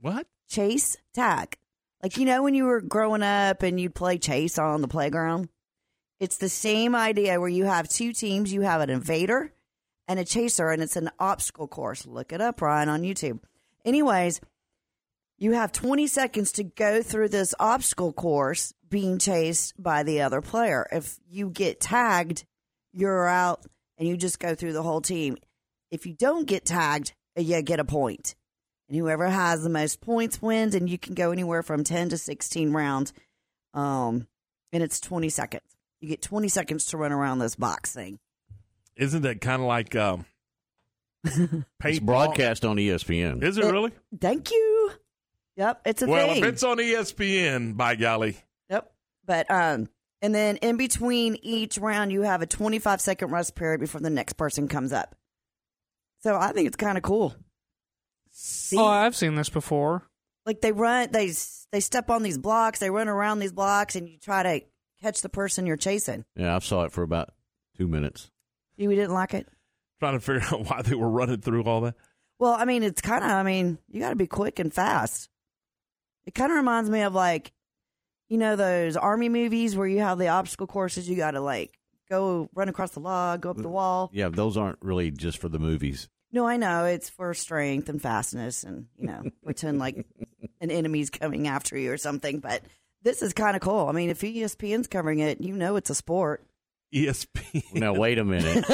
What? Chase tag. Like you know when you were growing up and you'd play chase on the playground? It's the same idea where you have two teams, you have an invader and a chaser and it's an obstacle course. Look it up Ryan on YouTube. Anyways, you have 20 seconds to go through this obstacle course being chased by the other player. If you get tagged, you're out and you just go through the whole team. If you don't get tagged, you get a point. And whoever has the most points wins, and you can go anywhere from 10 to 16 rounds. Um, and it's 20 seconds. You get 20 seconds to run around this box thing. Isn't that kind of like um, It's broadcast on ESPN. Is it really? Thank you. Yep, it's a well, thing. if it's on ESPN, by golly. Yep. But um and then in between each round you have a 25 second rest period before the next person comes up. So I think it's kind of cool. Oh, I've seen this before. Like they run they they step on these blocks, they run around these blocks and you try to catch the person you're chasing. Yeah, I saw it for about two minutes. You didn't like it? Trying to figure out why they were running through all that. Well, I mean, it's kind of, I mean, you got to be quick and fast. It kind of reminds me of like, you know, those army movies where you have the obstacle courses. You got to like go run across the log, go up the wall. Yeah, those aren't really just for the movies. No, I know it's for strength and fastness, and you know, pretend like an enemy's coming after you or something. But this is kind of cool. I mean, if ESPN's covering it, you know it's a sport. ESP. Now wait a minute.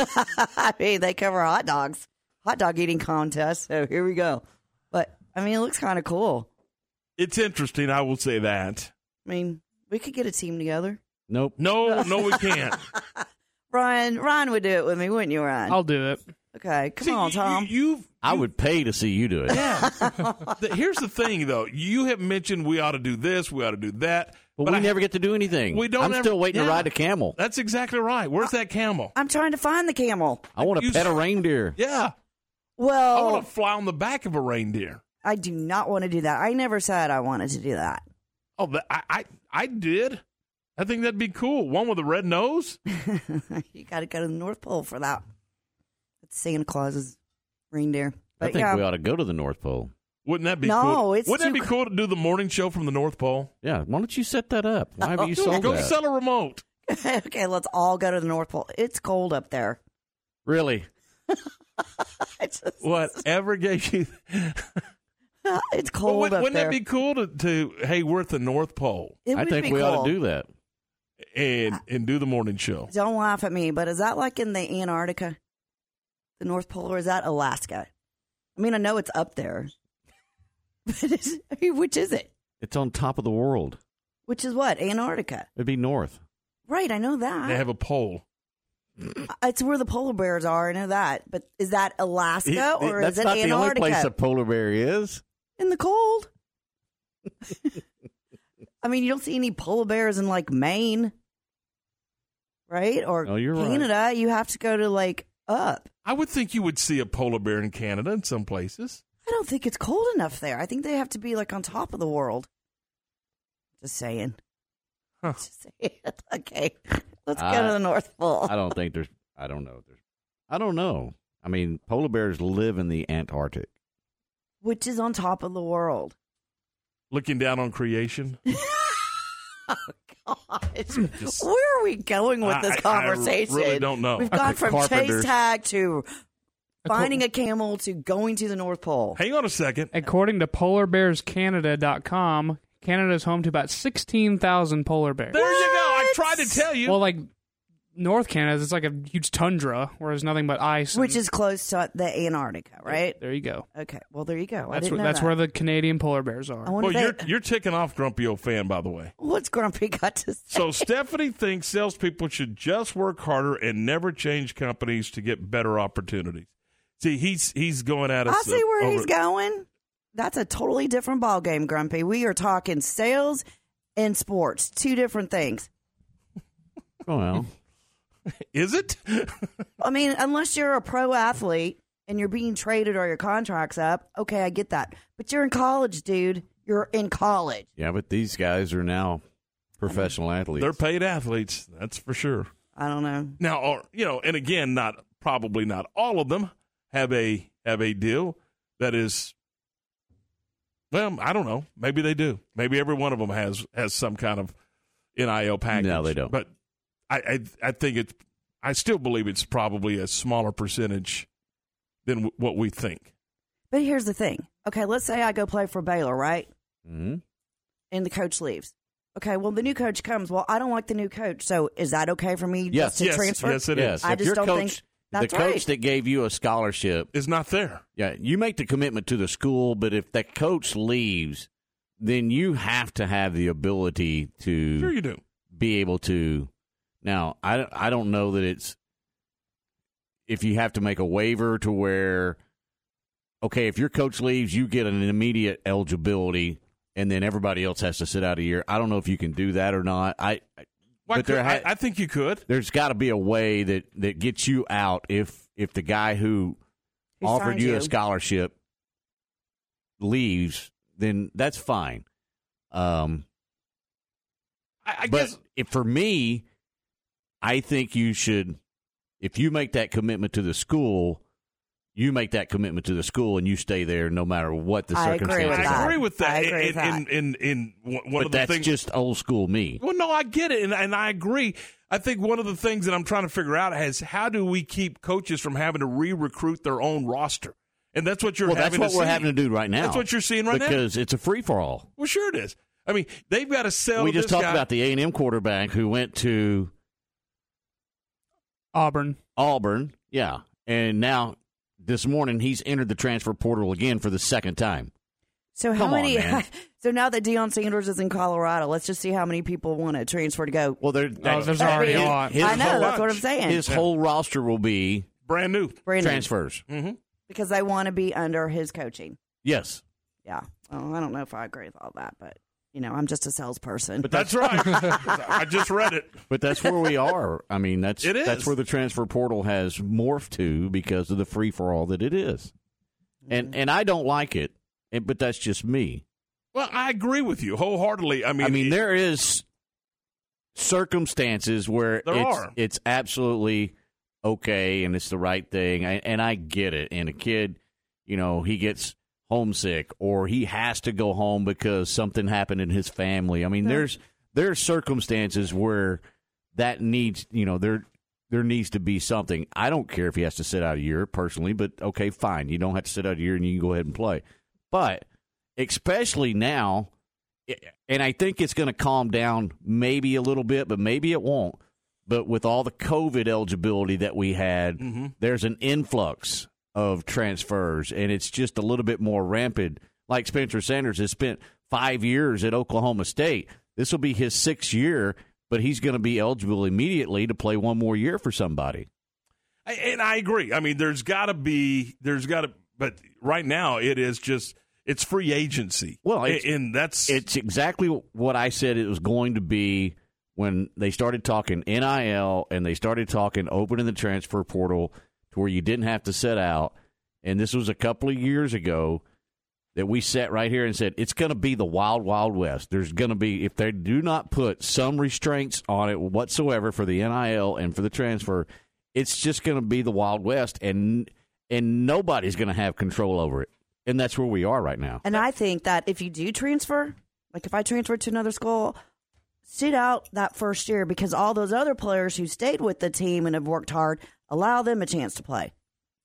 I mean, they cover hot dogs, hot dog eating contest. So here we go. But I mean, it looks kind of cool. It's interesting. I will say that. I mean, we could get a team together. Nope. No, no, we can't. Ryan, Ryan would do it with me, wouldn't you, Ryan? I'll do it. Okay, come on, Tom. You, I would pay to see you do it. Yeah. The- Here's the thing, though. You have mentioned we ought to do this, we ought to do that. But we never get to do anything. We don't. I'm ever- still waiting to Yeah. ride a camel. That's exactly right. Where's that camel? I'm trying to find the camel. I want to You- pet a reindeer. Yeah. I Well, I, want to fly on the back of a reindeer. I do not want to do that. I never said I wanted to do that. Oh, but I, I, I did. I think that'd be cool. One with a red nose. you got to go to the North Pole for that. It's Santa Claus's reindeer. But I think yeah, we ought to go to the North Pole. Wouldn't that be No, cool? it's Wouldn't that be cool to do the morning show from the North Pole? Yeah, why don't you set that up? Why haven't oh, you Go- sold Go that? sell a remote. okay, let's all go to the North Pole. It's cold up there. Really? It's, just- Whatever gave you. it's Well, cold wouldn't up wouldn't that be cool to, to hey, we're at the North Pole It I would think be we ought to do that. and and do the morning show? Don't laugh at me, but is that like in the Antarctica, the North Pole, or is that Alaska? I mean, I know it's up there, but it's, I mean, which is it? It's on top of the world. Which is what Antarctica? It'd be north. Right, I know that. They have a pole. It's where the polar bears are. I know that, but is that Alaska It- or is it not the only place a polar bear is. in the cold. I mean, you don't see any polar bears in like Maine, right? Or Oh, you're right. Canada. You have to go to like up. I would think you would see a polar bear in Canada in some places. I don't think it's cold enough there. I think they have to be like on top of the world. Just saying. Just saying. okay, let's go to the North Pole. I don't think there's. I don't know. There's. I don't know. I mean, polar bears live in the Antarctic. Which is on top of the world. Looking down on creation. Oh gosh, where are we going with I- this I- I conversation? really don't know. We've gone from chase Carpenters. tag to finding a camel to going to the North Pole. Hang on a second. According to polarbearscanada.com, Canada is home to about 16,000 polar bears. There you go. I tried to tell you. Well, like North Canada, it's like a huge tundra where there's nothing but ice. and- Which is close to the Antarctica, right? there you go. Okay, well there you go. I That's didn't where, know that's that. where the Canadian polar bears are. I wonder well, if you're you're ticking off Grumpy old fan, by the way. what's Grumpy got to say? So Stephanie thinks salespeople should just work harder and never change companies to get better opportunities. See, he's he's going at us. I see uh, where over- he's going. That's a totally different ball game, Grumpy. We are talking sales and sports, two different things. Oh well. Is it? I mean, unless you're a pro athlete and you're being traded or your contract's up, okay, I get that. But you're in college, dude. You're in college. Yeah, but these guys are now professional athletes. They're paid athletes, that's for sure. I don't know. Now, or, you know, and again, not probably not all of them have a have a deal that is. Well, I don't know. Maybe they do. Maybe every one of them has has some kind of nil package. No, they don't. But I I, I think it's. I still believe it's probably a smaller percentage than w- what we think. But here's the thing. Okay, let's say I go play for Baylor, right? Mhm. And the coach leaves. Okay, well, the new coach comes. Well, I don't like the new coach. So is that okay for me Yes, just to yes, transfer? yes, it Yes, I if just your don't coach, think that's the coach right. that gave you a scholarship Is not there. Yeah, you make the commitment to the school, but if that coach leaves, then you have to have the ability to Sure, you do. be able to. Now, I I don't know that it's if you have to make a waiver to where okay, if your coach leaves, you get an immediate eligibility, and then everybody else has to sit out a year. I don't know if you can do that or not. I. Why but there could- I, ha- I think you could. there's got to be a way that that gets you out if if the guy who Who offered you, you. a scholarship leaves, then that's fine. Um, I, I but guess if for me, I think you should, if you make that commitment to the school, you make that commitment to the school and you stay there no matter what the I circumstances. with are. I agree with that. I agree in, with that. In, in, in, one But of the that's things, just old school me. Well, no, I get it, and, and I agree. I think one of the things that I'm trying to figure out is how do we keep coaches from having to re-recruit their own roster, and that's what you're. Well, that's what to we're see. having to do right now. That's what you're seeing right now. because it's a free for all. Well, sure it is. I mean, they've got to sell. we just this talked guy. about the A and M quarterback who went to Auburn. Auburn, yeah, and now this morning he's entered the transfer portal again for the second time. So how Come on, many? man. so now that Deion Sanders is in Colorado, let's just see how many people want to transfer to go. Well, there, Oh, there's already a lot. I know whole- that's what I'm saying. His whole roster will be brand new Brand new. transfers. Mm-hmm. because they want to be under his coaching. Yes, Yeah. Well, I don't know if I agree with all that, but you know, I'm just a salesperson. But That's right. I just read it. but that's where we are. I mean, that's It is. that's where the transfer portal has morphed to because of the free for all that it is, and Mm-hmm. and I don't like it. But that's just me. Well, I agree with you wholeheartedly. I mean, I mean, there is circumstances where There it's, are. it's absolutely okay and it's the right thing, I, and I get it. And a kid, you know, he gets homesick or he has to go home because something happened in his family. I mean, Yeah. there's there's circumstances where that needs, you know, there there needs to be something. I don't care if he has to sit out a year personally, but okay, fine. You don't have to sit out a year and you can go ahead and play. But especially now, and I think it's going to calm down maybe a little bit, but maybe it won't. But with all the COVID eligibility that we had, mm-hmm. there's an influx of transfers, and it's just a little bit more rampant. Like Spencer Sanders has spent five years at Oklahoma State. This will be his sixth year, but he's going to be eligible immediately to play one more year for somebody. And I agree. I mean, there's got to be, there's got to, but right now it is just, it's free agency. Well, and, that's It's exactly what I said it was going to be when they started talking NIL and they started talking opening the transfer portal to where you didn't have to set out. And this was a couple of years ago that we sat right here and said it's going to be the wild, wild west. There's going to be if they do not put some restraints on it whatsoever for the NIL and for the transfer, it's just going to be the wild west, and and nobody's going to have control over it. And that's where we are right now. And I think that if you do transfer, like if I transfer to another school, sit out that first year because all those other players who stayed with the team and have worked hard, allow them a chance to play.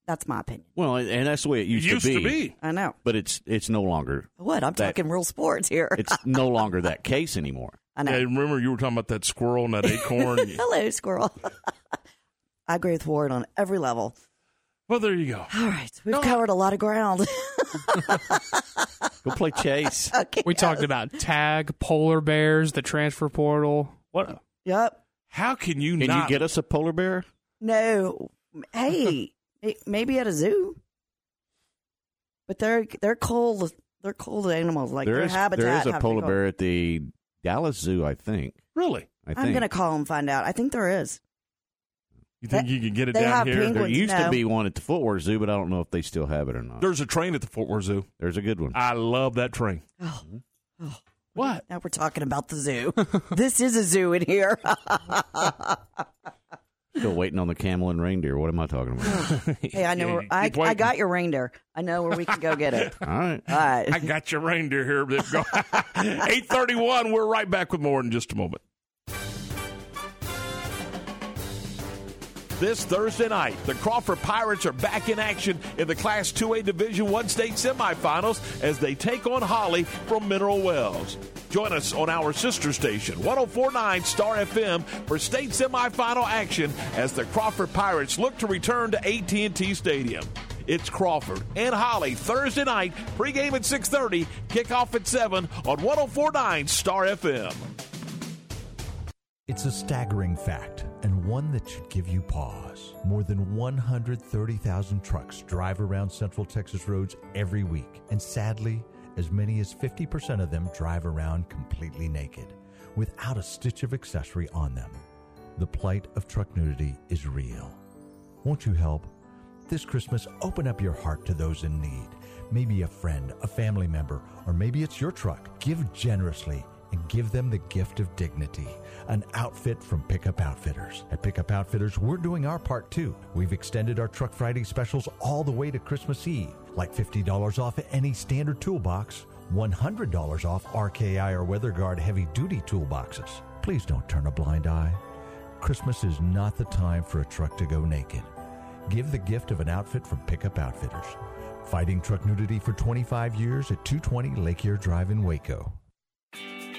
That's my opinion. Well, and that's the way it used, used to be. I know. but it's it's no longer What? I'm that- talking real sports here. it's no longer that case anymore. I know. Yeah, remember you were talking about that squirrel and that acorn. Hello, squirrel. I agree with Ward on every level. well, there you go. All right. We've covered a lot of ground. Go play chase. okay. We talked about tag, polar bears, the transfer portal. What? Yep. How can you Can not you get us a polar bear? No. Hey, maybe at a zoo. But they're they're cold. They're cold animals. Like there their is habitat. there is a have to be polar bear at the Dallas Zoo, I think. really? I I'm gonna call and find out. I think there is. You think They- you can get it they down have here? penguins. there used to be one at the Fort Worth Zoo, but I don't know if they still have it or not. There's a train at the Fort Worth Zoo. There's a good one. I love that train. Oh, mm-hmm. oh. What? Now we're talking about the zoo. this is a zoo in here. Still waiting on the camel and reindeer. What am I talking about? hey, I know. Yeah, where, I keep I got your reindeer. I know where we can go get it. All right. All right. I got your reindeer here. Eight thirty-one. We're right back with more in just a moment. This Thursday night, the Crawford Pirates are back in action in the Class 2A Division One state semifinals as they take on Holly from Mineral Wells. Join us on our sister station, 1049 Star FM, for state semifinal action as the Crawford Pirates look to return to AT&T Stadium. It's Crawford and Holly Thursday night, pregame at 6:30, kickoff at 7 on 1049 Star FM. It's a staggering fact, and one that should give you pause. More than 130,000 trucks drive around Central Texas roads every week, and sadly, as many as 50% of them drive around completely naked, without a stitch of accessory on them. The plight of truck nudity is real. Won't you help? This Christmas, open up your heart to those in need. Maybe a friend, a family member, or maybe it's your truck. Give generously and give them the gift of dignity. An outfit from Pickup Outfitters. At Pickup Outfitters, we're doing our part too. We've extended our Truck Friday specials all the way to Christmas Eve, like $50 off any standard toolbox, $100 off RKI or WeatherGuard heavy duty toolboxes. Please don't turn a blind eye. Christmas is not the time for a truck to go naked. Give the gift of an outfit from Pickup Outfitters. Fighting truck nudity for 25 years at 220 Lake Erie Drive in Waco.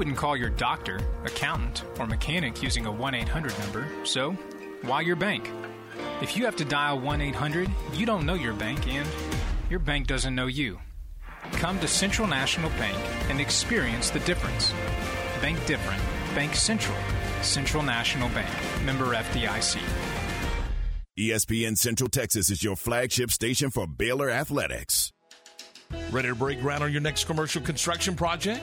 You wouldn't call your doctor, accountant, or mechanic using a 1 800 number, so why your bank? If you have to dial 1 800, you don't know your bank and your bank doesn't know you. Come to Central National Bank and experience the difference. Bank different. Bank Central. Central National Bank. Member FDIC. ESPN Central Texas is your flagship station for Baylor Athletics. Ready to break ground on your next commercial construction project?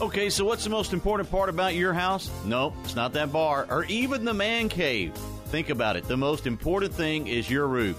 Okay, so what's the most important part about your house? Nope, it's not that bar or even the man cave. Think about it. The most important thing is your roof.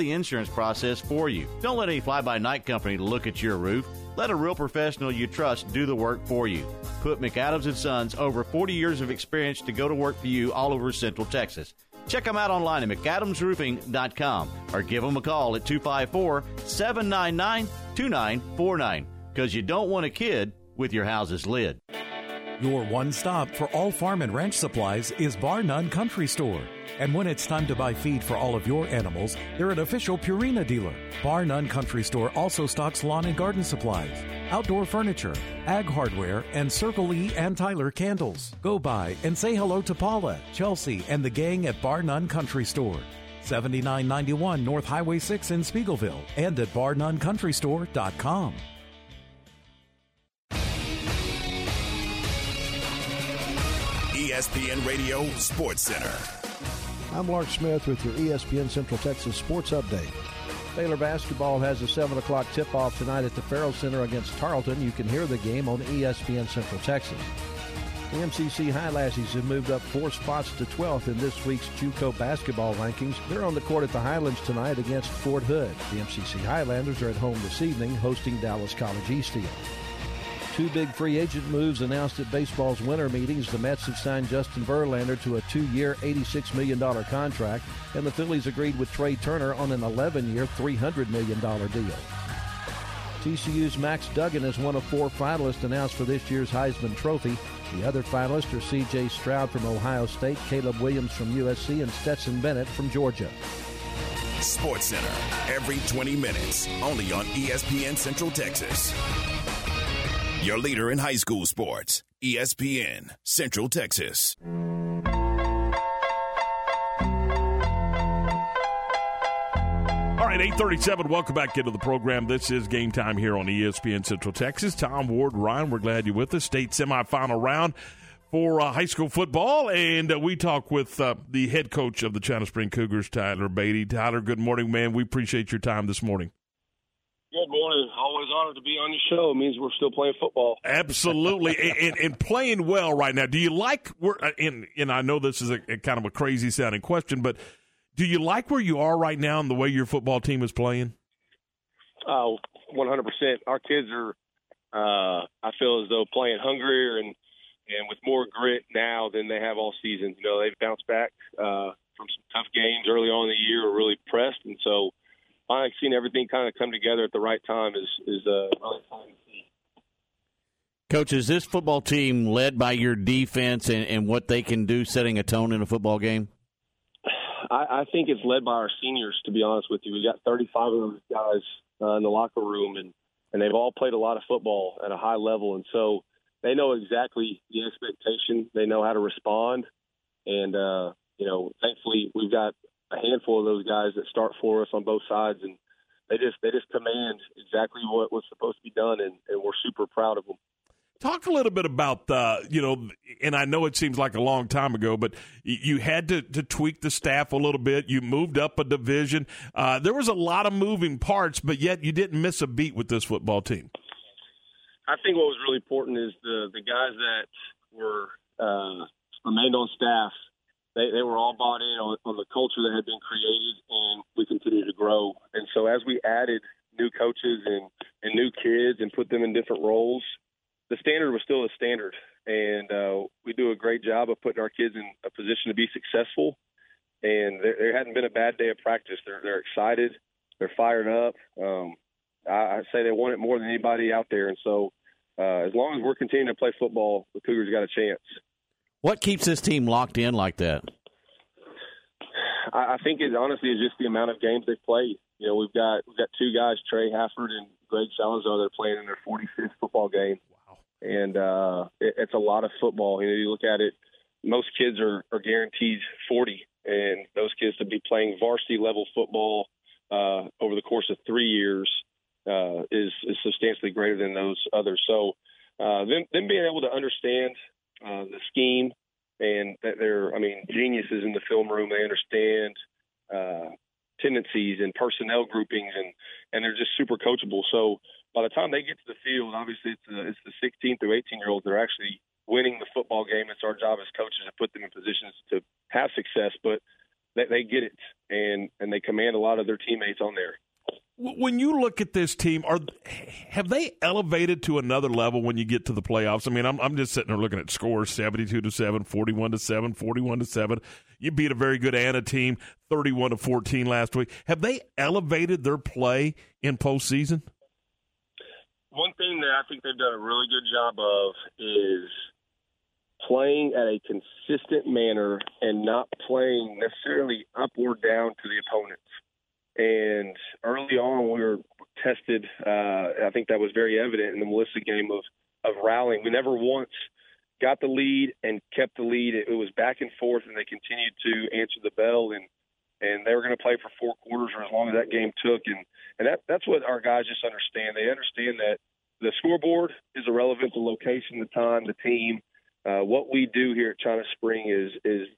the insurance process for you. Don't let any fly-by-night company look at your roof. Let a real professional you trust do the work for you. Put McAdams and Sons over 40 years of experience to go to work for you all over Central Texas. Check them out online at McAdamsRoofing.com or give them a call at 254 799 2949 because you don't want a kid with your house's lid. Your one stop for all farm and ranch supplies is Bar None Country Store. And when it's time to buy feed for all of your animals, they're an official Purina dealer. Bar None Country Store also stocks lawn and garden supplies, outdoor furniture, ag hardware, and Circle E and Tyler candles. Go by and say hello to Paula, Chelsea, and the gang at Bar None Country Store. 7991 North Highway 6 in Speegleville and at barnuncountrystore.com. ESPN Radio Sports Center. I'm Lark Smith with your ESPN Central Texas Sports Update. Baylor basketball has a 7 o'clock tip off tonight at the Ferrell Center against Tarleton. You can hear the game on ESPN Central Texas. The MCC Highlassies have moved up four spots to 12th in this week's JUCO basketball rankings. They're on the court at the Highlands tonight against Fort Hood. The MCC Highlanders are at home this evening hosting Dallas College Eastfield. Two big free agent moves announced at baseball's winter meetings. The Mets have signed Justin Verlander to a two-year, $86 million contract, and the Phillies agreed with Trea Turner on an 11-year, $300 million deal. TCU's Max Duggan is one of four finalists announced for this year's Heisman Trophy. The other finalists are C.J. Stroud from Ohio State, Caleb Williams from USC, and Stetson Bennett from Georgia. Sports Center, every 20 minutes, only on ESPN Central Texas. Your leader in high school sports, ESPN Central Texas. All right, 837. Welcome back into the program. This is game time here on ESPN Central Texas. Tom Ward, Ryan, we're glad you're with us. State semifinal round for uh, high school football. And uh, we talk with uh, the head coach of the China Spring Cougars, Tyler Beatty. Tyler, good morning, man. We appreciate your time this morning. Good morning. Always honored to be on your show. It means we're still playing football. Absolutely, and, and, and playing well right now. Do you like where? And and I know this is a, a kind of a crazy sounding question, but do you like where you are right now and the way your football team is playing? Oh, 100%. Our kids are, uh, I feel as though playing hungrier and, and with more grit now than they have all season. You know, they've bounced back uh, from some tough games early on in the year, really pressed. And so I've seen everything kind of come together at the right time is, is uh, really to. Coach, is this football team led by your defense and, and what they can do setting a tone in a football game? I, I think it's led by our seniors, to be honest with you. We've got 35 of those guys uh, in the locker room, and, and they've all played a lot of football at a high level. And so they know exactly the expectation. They know how to respond. And, uh, you know, thankfully we've got a handful of those guys that start for us on both sides. And they just, they just command exactly what was supposed to be done. And, and we're super proud of them. Talk a little bit about uh, you know, and I know it seems like a long time ago, but you had to, to tweak the staff a little bit. You moved up a division. Uh, there was a lot of moving parts, but yet you didn't miss a beat with this football team. I think what was really important is the the guys that were uh, remained on staff. They, they were all bought in on, on the culture that had been created, and we continue to grow. And so, as we added new coaches and, and new kids and put them in different roles, the standard was still a standard, and uh, we do a great job of putting our kids in a position to be successful. And there, there hadn't been a bad day of practice. They're they're excited, they're fired up. Um, I, I say they want it more than anybody out there, and so uh, as long as we're continuing to play football, the Cougars got a chance. What keeps this team locked in like that? I, think it honestly is just the amount of games they've played. You know, we've got we've got two guys, Trey Hafford and Greg Salazar, that are playing in their 45th football game Wow! and uh, it, it's a lot of football. You know, you look at it, most kids are, are guaranteed 40, and those kids to be playing varsity level football uh, over the course of three years uh, is is substantially greater than those others. So, uh, them them being able to understand uh, the scheme and that they're, I mean, geniuses in the film room. They understand uh, tendencies and personnel groupings, and and they're just super coachable. So by the time they get to the field, obviously it's, a, it's the 16 through 18 year olds that are actually winning the football game. It's our job as coaches to put them in positions to have success, but they, they get it and and they command a lot of their teammates on there. When you look at this team, are have they elevated to another level when you get to the playoffs? I mean, I'm I'm just sitting there looking at scores 72 to 7, 41 to 7, 41 to 7. You beat a very good Anna team 31 to 14 last week. Have they elevated their play in postseason? one thing that I think they've done a really good job of is playing at a consistent manner and not playing necessarily up or down to the opponents. And early on, we were tested. Uh, I think that was very evident in the Melissa game of of rallying. We never once got the lead and kept the lead. It, was back and forth, and they continued to answer the bell and and they were going to play for four quarters or as long as that game took. And and that that's what our guys just understand. They understand that the scoreboard is irrelevant. The location, the time, the team. Uh, what we do here at China Spring is is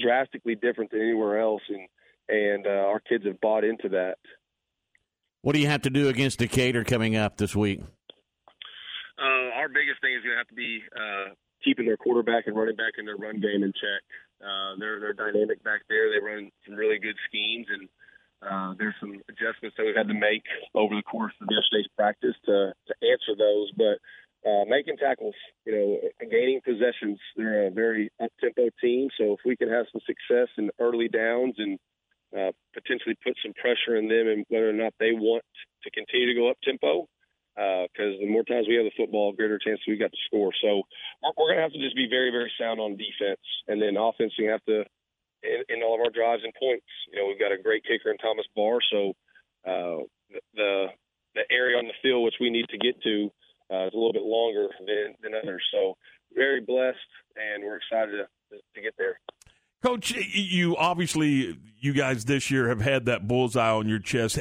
drastically different than anywhere else, and and uh, our kids have bought into that. What do you have to do against Decatur coming up this week? Uh, our biggest thing is going to have to be uh, keeping their quarterback and running back in their run game in check. Uh, they're they're dynamic back there. They run some really good schemes, and uh, there's some adjustments that we've had to make over the course of yesterday's practice to to answer those. But uh, making tackles, you know, gaining possessions, they're a very up tempo team. So if we can have some success in early downs and uh, potentially put some pressure in them and whether or not they want to continue to go up tempo, because uh, the more times we have the football, greater chance we got to score. So we're, we're going to have to just be very, very sound on defense, and then offense we have to in, in, all of our drives and points. You know, we've got a great kicker in Thomas Barr, so uh, the the area on the field which we need to get to uh, is a little bit longer than, than others. So very blessed, and we're excited to, to get there. Coach, you obviously, you guys this year have had that bullseye on your chest.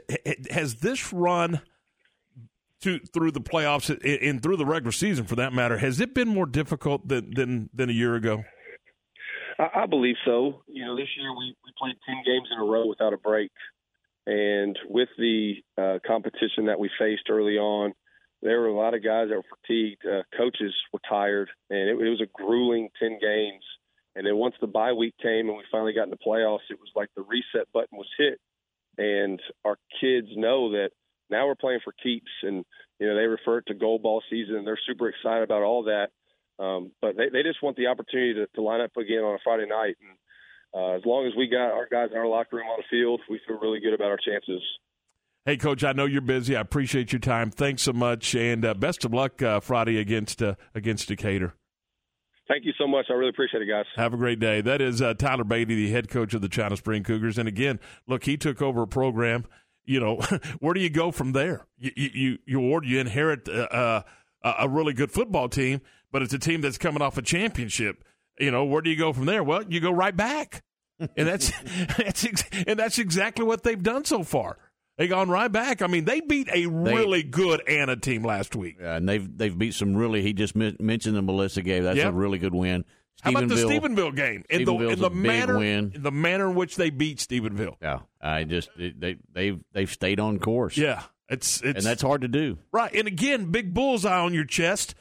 Has this run? to, through the playoffs and through the regular season, for that matter, has it been more difficult than than, than a year ago? I, believe so. You know, this year we, we played ten games in a row without a break, And with the uh, competition that we faced early on, there were a lot of guys that were fatigued. Uh, coaches were tired, and it, it was a grueling 10 games. And then once the bye week came and we finally got in the playoffs, it was like the reset button was hit. And our kids know that now we're playing for keeps. And, you know, they refer it to gold ball season, and they're super excited about all that. Um, but they, they just want the opportunity to, to line up again on a Friday night. And uh, as long as we got our guys in our locker room on the field, we feel really good about our chances. Hey, Coach, I know you're busy. I appreciate your time. Thanks so much, and uh, best of luck uh, Friday against uh, against Decatur. Thank you so much. I really appreciate it, guys. Have a great day. That is uh, Tyler Beatty, the head coach of the China Spring Cougars. And again, look, he took over a program. You know, where do you go from there? You you you, you inherit uh, uh, a really good football team, but it's a team that's coming off a championship. You know, where do you go from there? Well, you go right back, and that's that's ex- and that's exactly what they've done so far. They gone right back. I mean, they beat a really good Anna team last week. Yeah, and they've they've beat some really. He just men- mentioned the Melissa game. That's Yep. a really good win. How about the Stephenville- game? In the, in the a big manner, win. in the manner in which they beat Stephenville. Yeah, I just they they've they've stayed on course. Yeah, it's it's and that's hard to do. Right, and again, big bullseye on your chest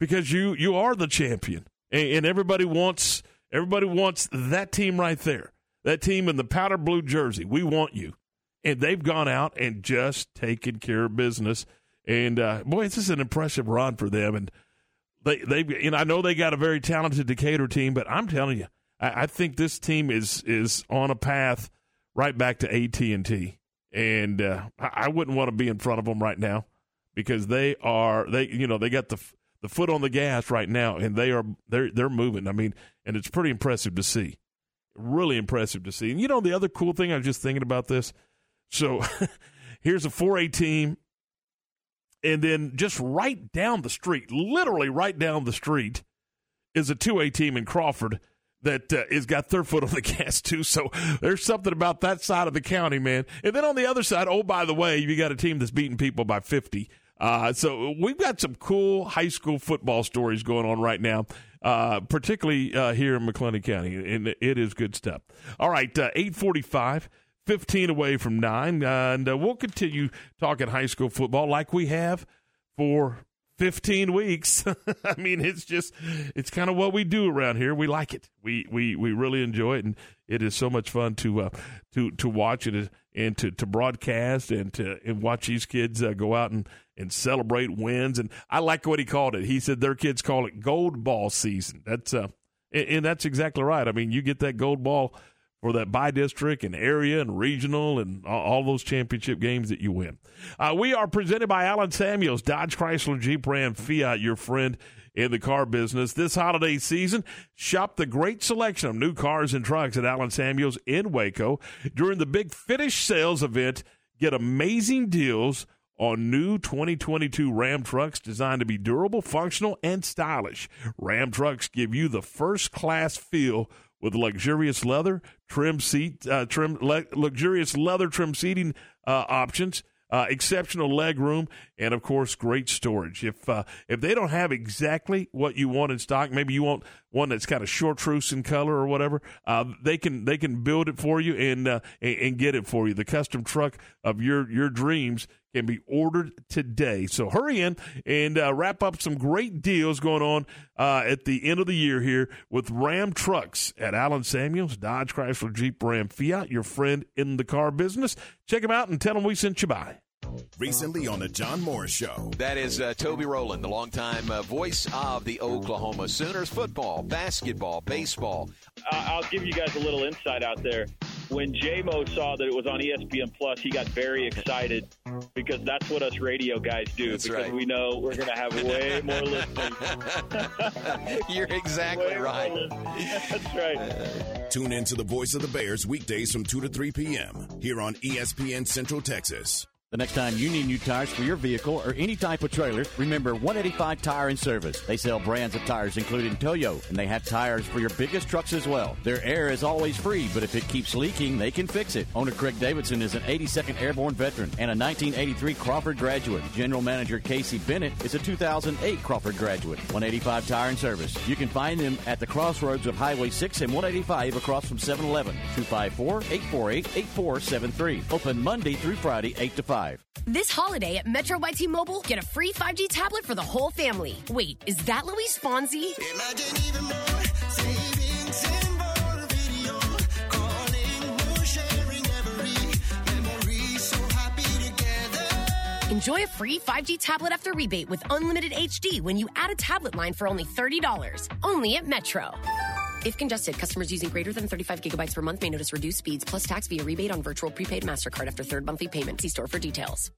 because you you are the champion, and, and everybody wants everybody wants that team right there, that team in the powder blue jersey. We want you, and they've gone out and just taken care of business. And uh, boy, this is an impressive run for them. And they they and I know they got a very talented Decatur team, but I'm telling you, I, I think this team is is on a path right back to AT and T. And uh, I, I wouldn't want to be in front of them right now because they are they you know they got the the foot on the gas right now, and they are they're they're moving. I mean, and it's pretty impressive to see, really impressive to see. And you know the other cool thing I was just thinking about this. So here's a 4A team, and then just right down the street, literally right down the street, is a 2A team in Crawford that uh, has got their foot on the gas too. So there's something about that side of the county, man. And then on the other side, oh by the way, you got a team that's beating people by 50. Uh, so we've got some cool high school football stories going on right now, uh, particularly uh, here in McLennan County, and it is good stuff. All right, uh, eight forty-five. 15 away from 9 and uh, we'll continue talking high school football like we have for 15 weeks. I mean, it's just it's kind of what we do around here. We like it. We we we really enjoy it, and it is so much fun to uh, to to watch it and to to broadcast and to and watch these kids uh, go out and and celebrate wins. And I like what he called it. He said their kids call it gold ball season. That's uh, and, and that's exactly right. I mean, you get that gold ball for that by district and area and regional and all, those championship games that you win. Uh, we are presented by Allen Samuels, Dodge Chrysler Jeep Ram Fiat, your friend in the car business. This holiday season, shop the great selection of new cars and trucks at Allen Samuels in Waco. During the big finish sales event, get amazing deals on new 2022 Ram trucks designed to be durable, functional, and stylish. Ram trucks give you the first class feel with luxurious leather trim seat, uh, trim le- luxurious leather trim seating uh, options. Uh, exceptional leg room, and of course, great storage. If uh, if they don't have exactly what you want in stock, maybe you want one that's kind of chartreuse in color or whatever, uh, they can they can build it for you and, uh, and and get it for you. The custom truck of your your dreams can be ordered today. So hurry in and uh, wrap up some great deals going on uh, at the end of the year here with Ram Trucks at Allen Samuels, Dodge Chrysler Jeep Ram Fiat, your friend in the car business. Check them out and tell them we sent you by. Recently on the John Morris Show. That is uh, Toby Rowland, the longtime uh, voice of the Oklahoma Sooners football, basketball, baseball. Uh, I'll give you guys a little insight out there. When JMO saw that it was on ESPN Plus, he got very excited because that's what us radio guys do. That's because right. we know we're going to have way more listeners. You're exactly right. That's right. Tune in to the voice of the Bears weekdays from 2 to 3 p.m. here on ESPN Central Texas. The next time you need new tires for your vehicle or any type of trailer, remember 185 Tire and Service. They sell brands of tires including Toyo, and they have tires for your biggest trucks as well. Their air is always free, but if it keeps leaking, they can fix it. Owner Craig Davidson is an 82nd Airborne veteran and a 1983 Crawford graduate. General Manager Casey Bennett is a 2008 Crawford graduate. 185 Tire and Service. You can find them at the crossroads of Highway 6 and 185 across from 7-Eleven. 254-848-8473. Open Monday through Friday, 8 to 5. This holiday at Metro by T-Mobile, get a free 5G tablet for the whole family. Wait, is that Luis Fonsi? Enjoy a free 5G tablet after rebate with unlimited HD when you add a tablet line for only $30. Only at Metro. If congested, customers using greater than 35 gigabytes per month may notice reduced speeds plus tax via rebate on virtual prepaid MasterCard after third monthly payment. See store for details.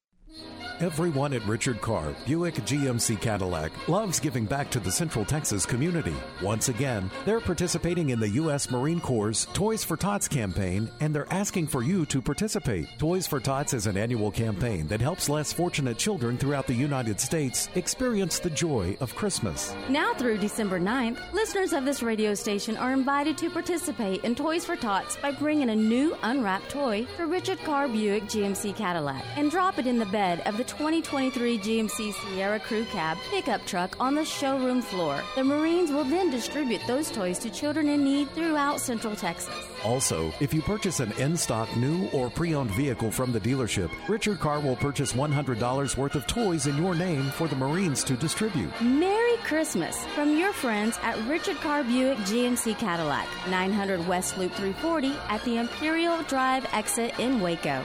Everyone at Richard Carr, Buick GMC Cadillac, loves giving back to the Central Texas community. Once again, they're participating in the U.S. Marine Corps' Toys for Tots campaign, and they're asking for you to participate. Toys for Tots is an annual campaign that helps less fortunate children throughout the United States experience the joy of Christmas. Now through December 9th, listeners of this radio station are invited to participate in Toys for Tots by bringing a new unwrapped toy for Richard Carr Buick GMC Cadillac and drop it in the bed of the 2023 GMC Sierra Crew Cab pickup truck on the showroom floor. The Marines will then distribute those toys to children in need throughout Central Texas. Also, if you purchase an in stock new or pre owned vehicle from the dealership, Richard Carr will purchase $100 worth of toys in your name for the Marines to distribute. Merry Christmas from your friends at Richard Carr Buick GMC Cadillac, 900 West Loop 340 at the Imperial Drive exit in Waco.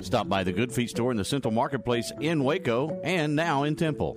Stop by the Good Feet store in the Central Marketplace in Waco and now in Temple.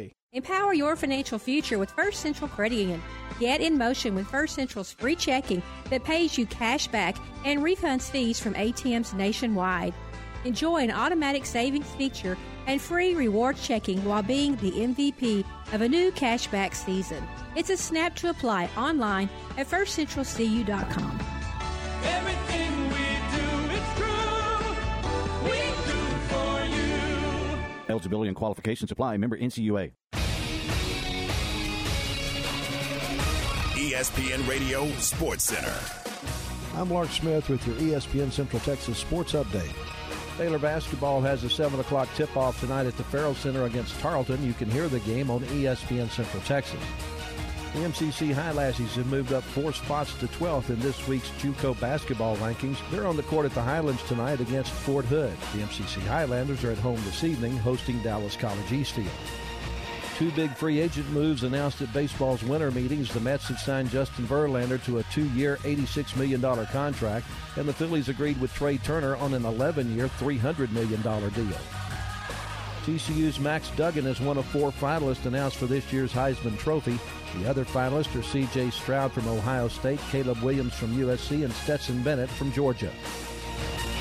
Empower your financial future with First Central Credit Union. Get in motion with First Central's free checking that pays you cash back and refunds fees from ATMs nationwide. Enjoy an automatic savings feature and free reward checking while being the MVP of a new cashback season. It's a snap to apply online at firstcentralcu.com. Everything we do, it's true. We do for you. Eligibility and qualifications apply. Member NCUA. ESPN Radio Sports Center. I'm Lark Smith with your ESPN Central Texas Sports Update. Baylor basketball has a 7 o'clock tip off tonight at the Ferrell Center against Tarleton. You can hear the game on ESPN Central Texas. The MCC Highlassies have moved up four spots to 12th in this week's JUCO basketball rankings. They're on the court at the Highlands tonight against Fort Hood. The MCC Highlanders are at home this evening hosting Dallas College Eastfield. Two big free agent moves announced at baseball's winter meetings. The Mets have signed Justin Verlander to a two-year, $86 million contract, and the Phillies agreed with Trea Turner on an 11-year, $300 million deal. TCU's Max Duggan is one of four finalists announced for this year's Heisman Trophy. The other finalists are C.J. Stroud from Ohio State, Caleb Williams from USC, and Stetson Bennett from Georgia.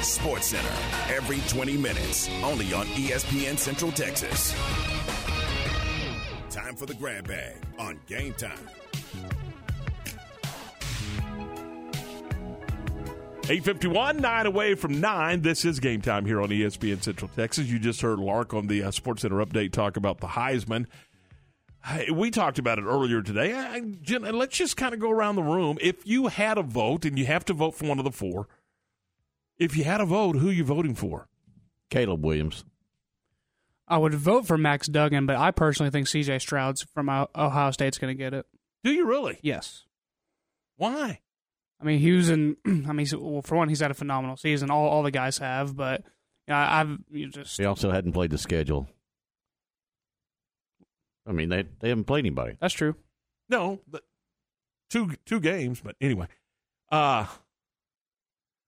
Sports Center, every 20 minutes, only on ESPN Central Texas. Time for the grab bag on Game Time. 851, nine away from nine. This is game time here on ESPN Central Texas. You just heard Lark on the uh, Sports Center update talk about the Heisman. Hey, we talked about it earlier today. I, Jen, let's just kind of go around the room. If you had a vote, and you have to vote for one of the four, if you had a vote, who are you voting for? Caleb Williams. I would vote for Max Duggan, but I personally think C.J. Stroud's from Ohio State's going to get it. Do you really? Yes. Why? I mean, he was in. I mean, well, for one, he's had a phenomenal season. All all the guys have, but you know, I've you just They also hadn't played the schedule. I mean, they they haven't played anybody. that's true. No, but two two games. But anyway, uh,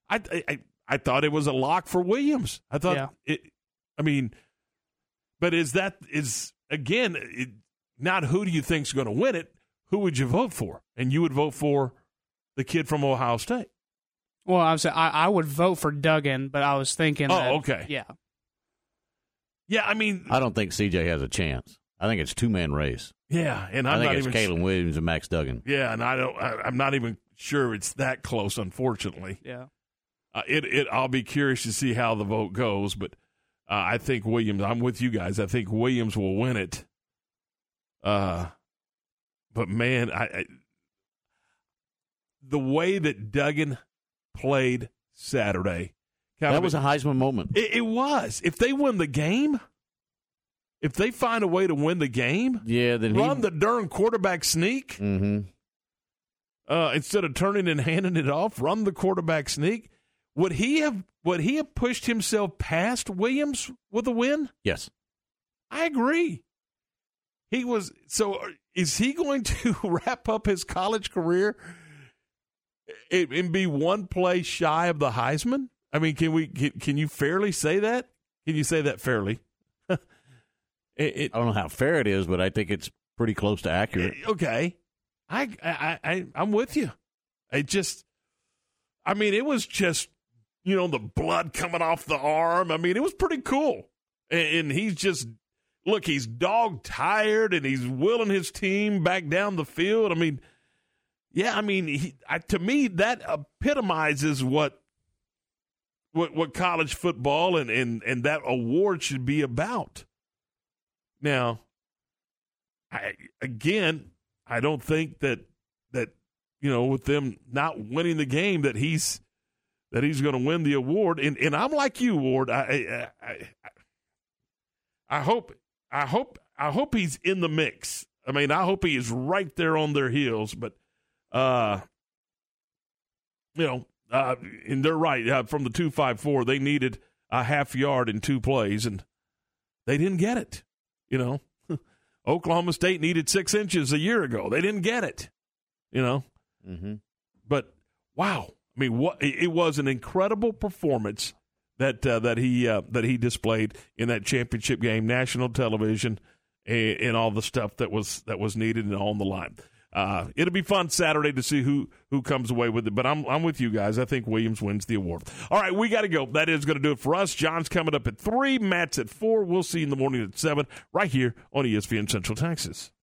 I I I thought it was a lock for Williams. I thought Yeah. it. I mean, but is that is again it, not who do you think's going to win it? Who would you vote for? And you would vote for the kid from Ohio State. Well, I was I, I would vote for Duggan, but I was thinking. Oh, that- okay. Yeah. Yeah, I mean, I don't think CJ has a chance. I think it's two man race. yeah, and i I'm think not it's even Caleb Williams and Max Duggan. Yeah, and I don't. I, I'm not even sure it's that close. Unfortunately, Yeah. uh, it. It. I'll be curious to see how the vote goes, but uh, I think Williams. I'm with you guys. I think Williams will win it. Uh, but man, I, I the way that Duggan played Saturday, That of- was a Heisman moment. It, it was. If they win the game, if they find a way to win the game, Yeah, then run he. the darn quarterback sneak hmm uh, instead of turning and handing it off, run the quarterback sneak. Would he have? Would he have pushed himself past Williams with a win? Yes. I agree. He was. So, uh, is he going to wrap up his college career and be one play shy of the Heisman? I mean, can we? Can, can you fairly say that? Can you say that fairly? it, it, I don't know how fair it is, but I think it's pretty close to accurate. Eh, okay. I, I, I, I'm with you. It just, I mean, it was just, you know, the blood coming off the arm. I mean, it was pretty cool. And, and he's just, look, he's dog tired and he's willing his team back down the field. I mean, yeah, I mean, he, I, to me, that epitomizes what, what, what college football and, and, and that award should be about. Now, I, again, I don't think that that you know with them not winning the game that he's that he's going to win the award. And and I'm like you, Ward. I I, I I hope I hope I hope he's in the mix. I mean, I hope he is right there on their heels. But uh, you know, uh, and they're right. Uh, from the two five four, they needed a half yard in two plays, and they didn't get it. You know. Oklahoma State needed six inches a year ago. They didn't get it, you know. Mm-hmm. But wow, I mean, what it was an incredible performance that uh, that he uh, that he displayed in that championship game, national television, and, and all the stuff that was that was needed and on the line. Uh, it'll be fun Saturday to see who who comes away with it. But I'm I'm with you guys. I think Williams wins the award. All right, we got to go. That is going to do it for us. John's coming up at three. Matt's at four. We'll see you in the morning at seven right here on ESPN Central Texas.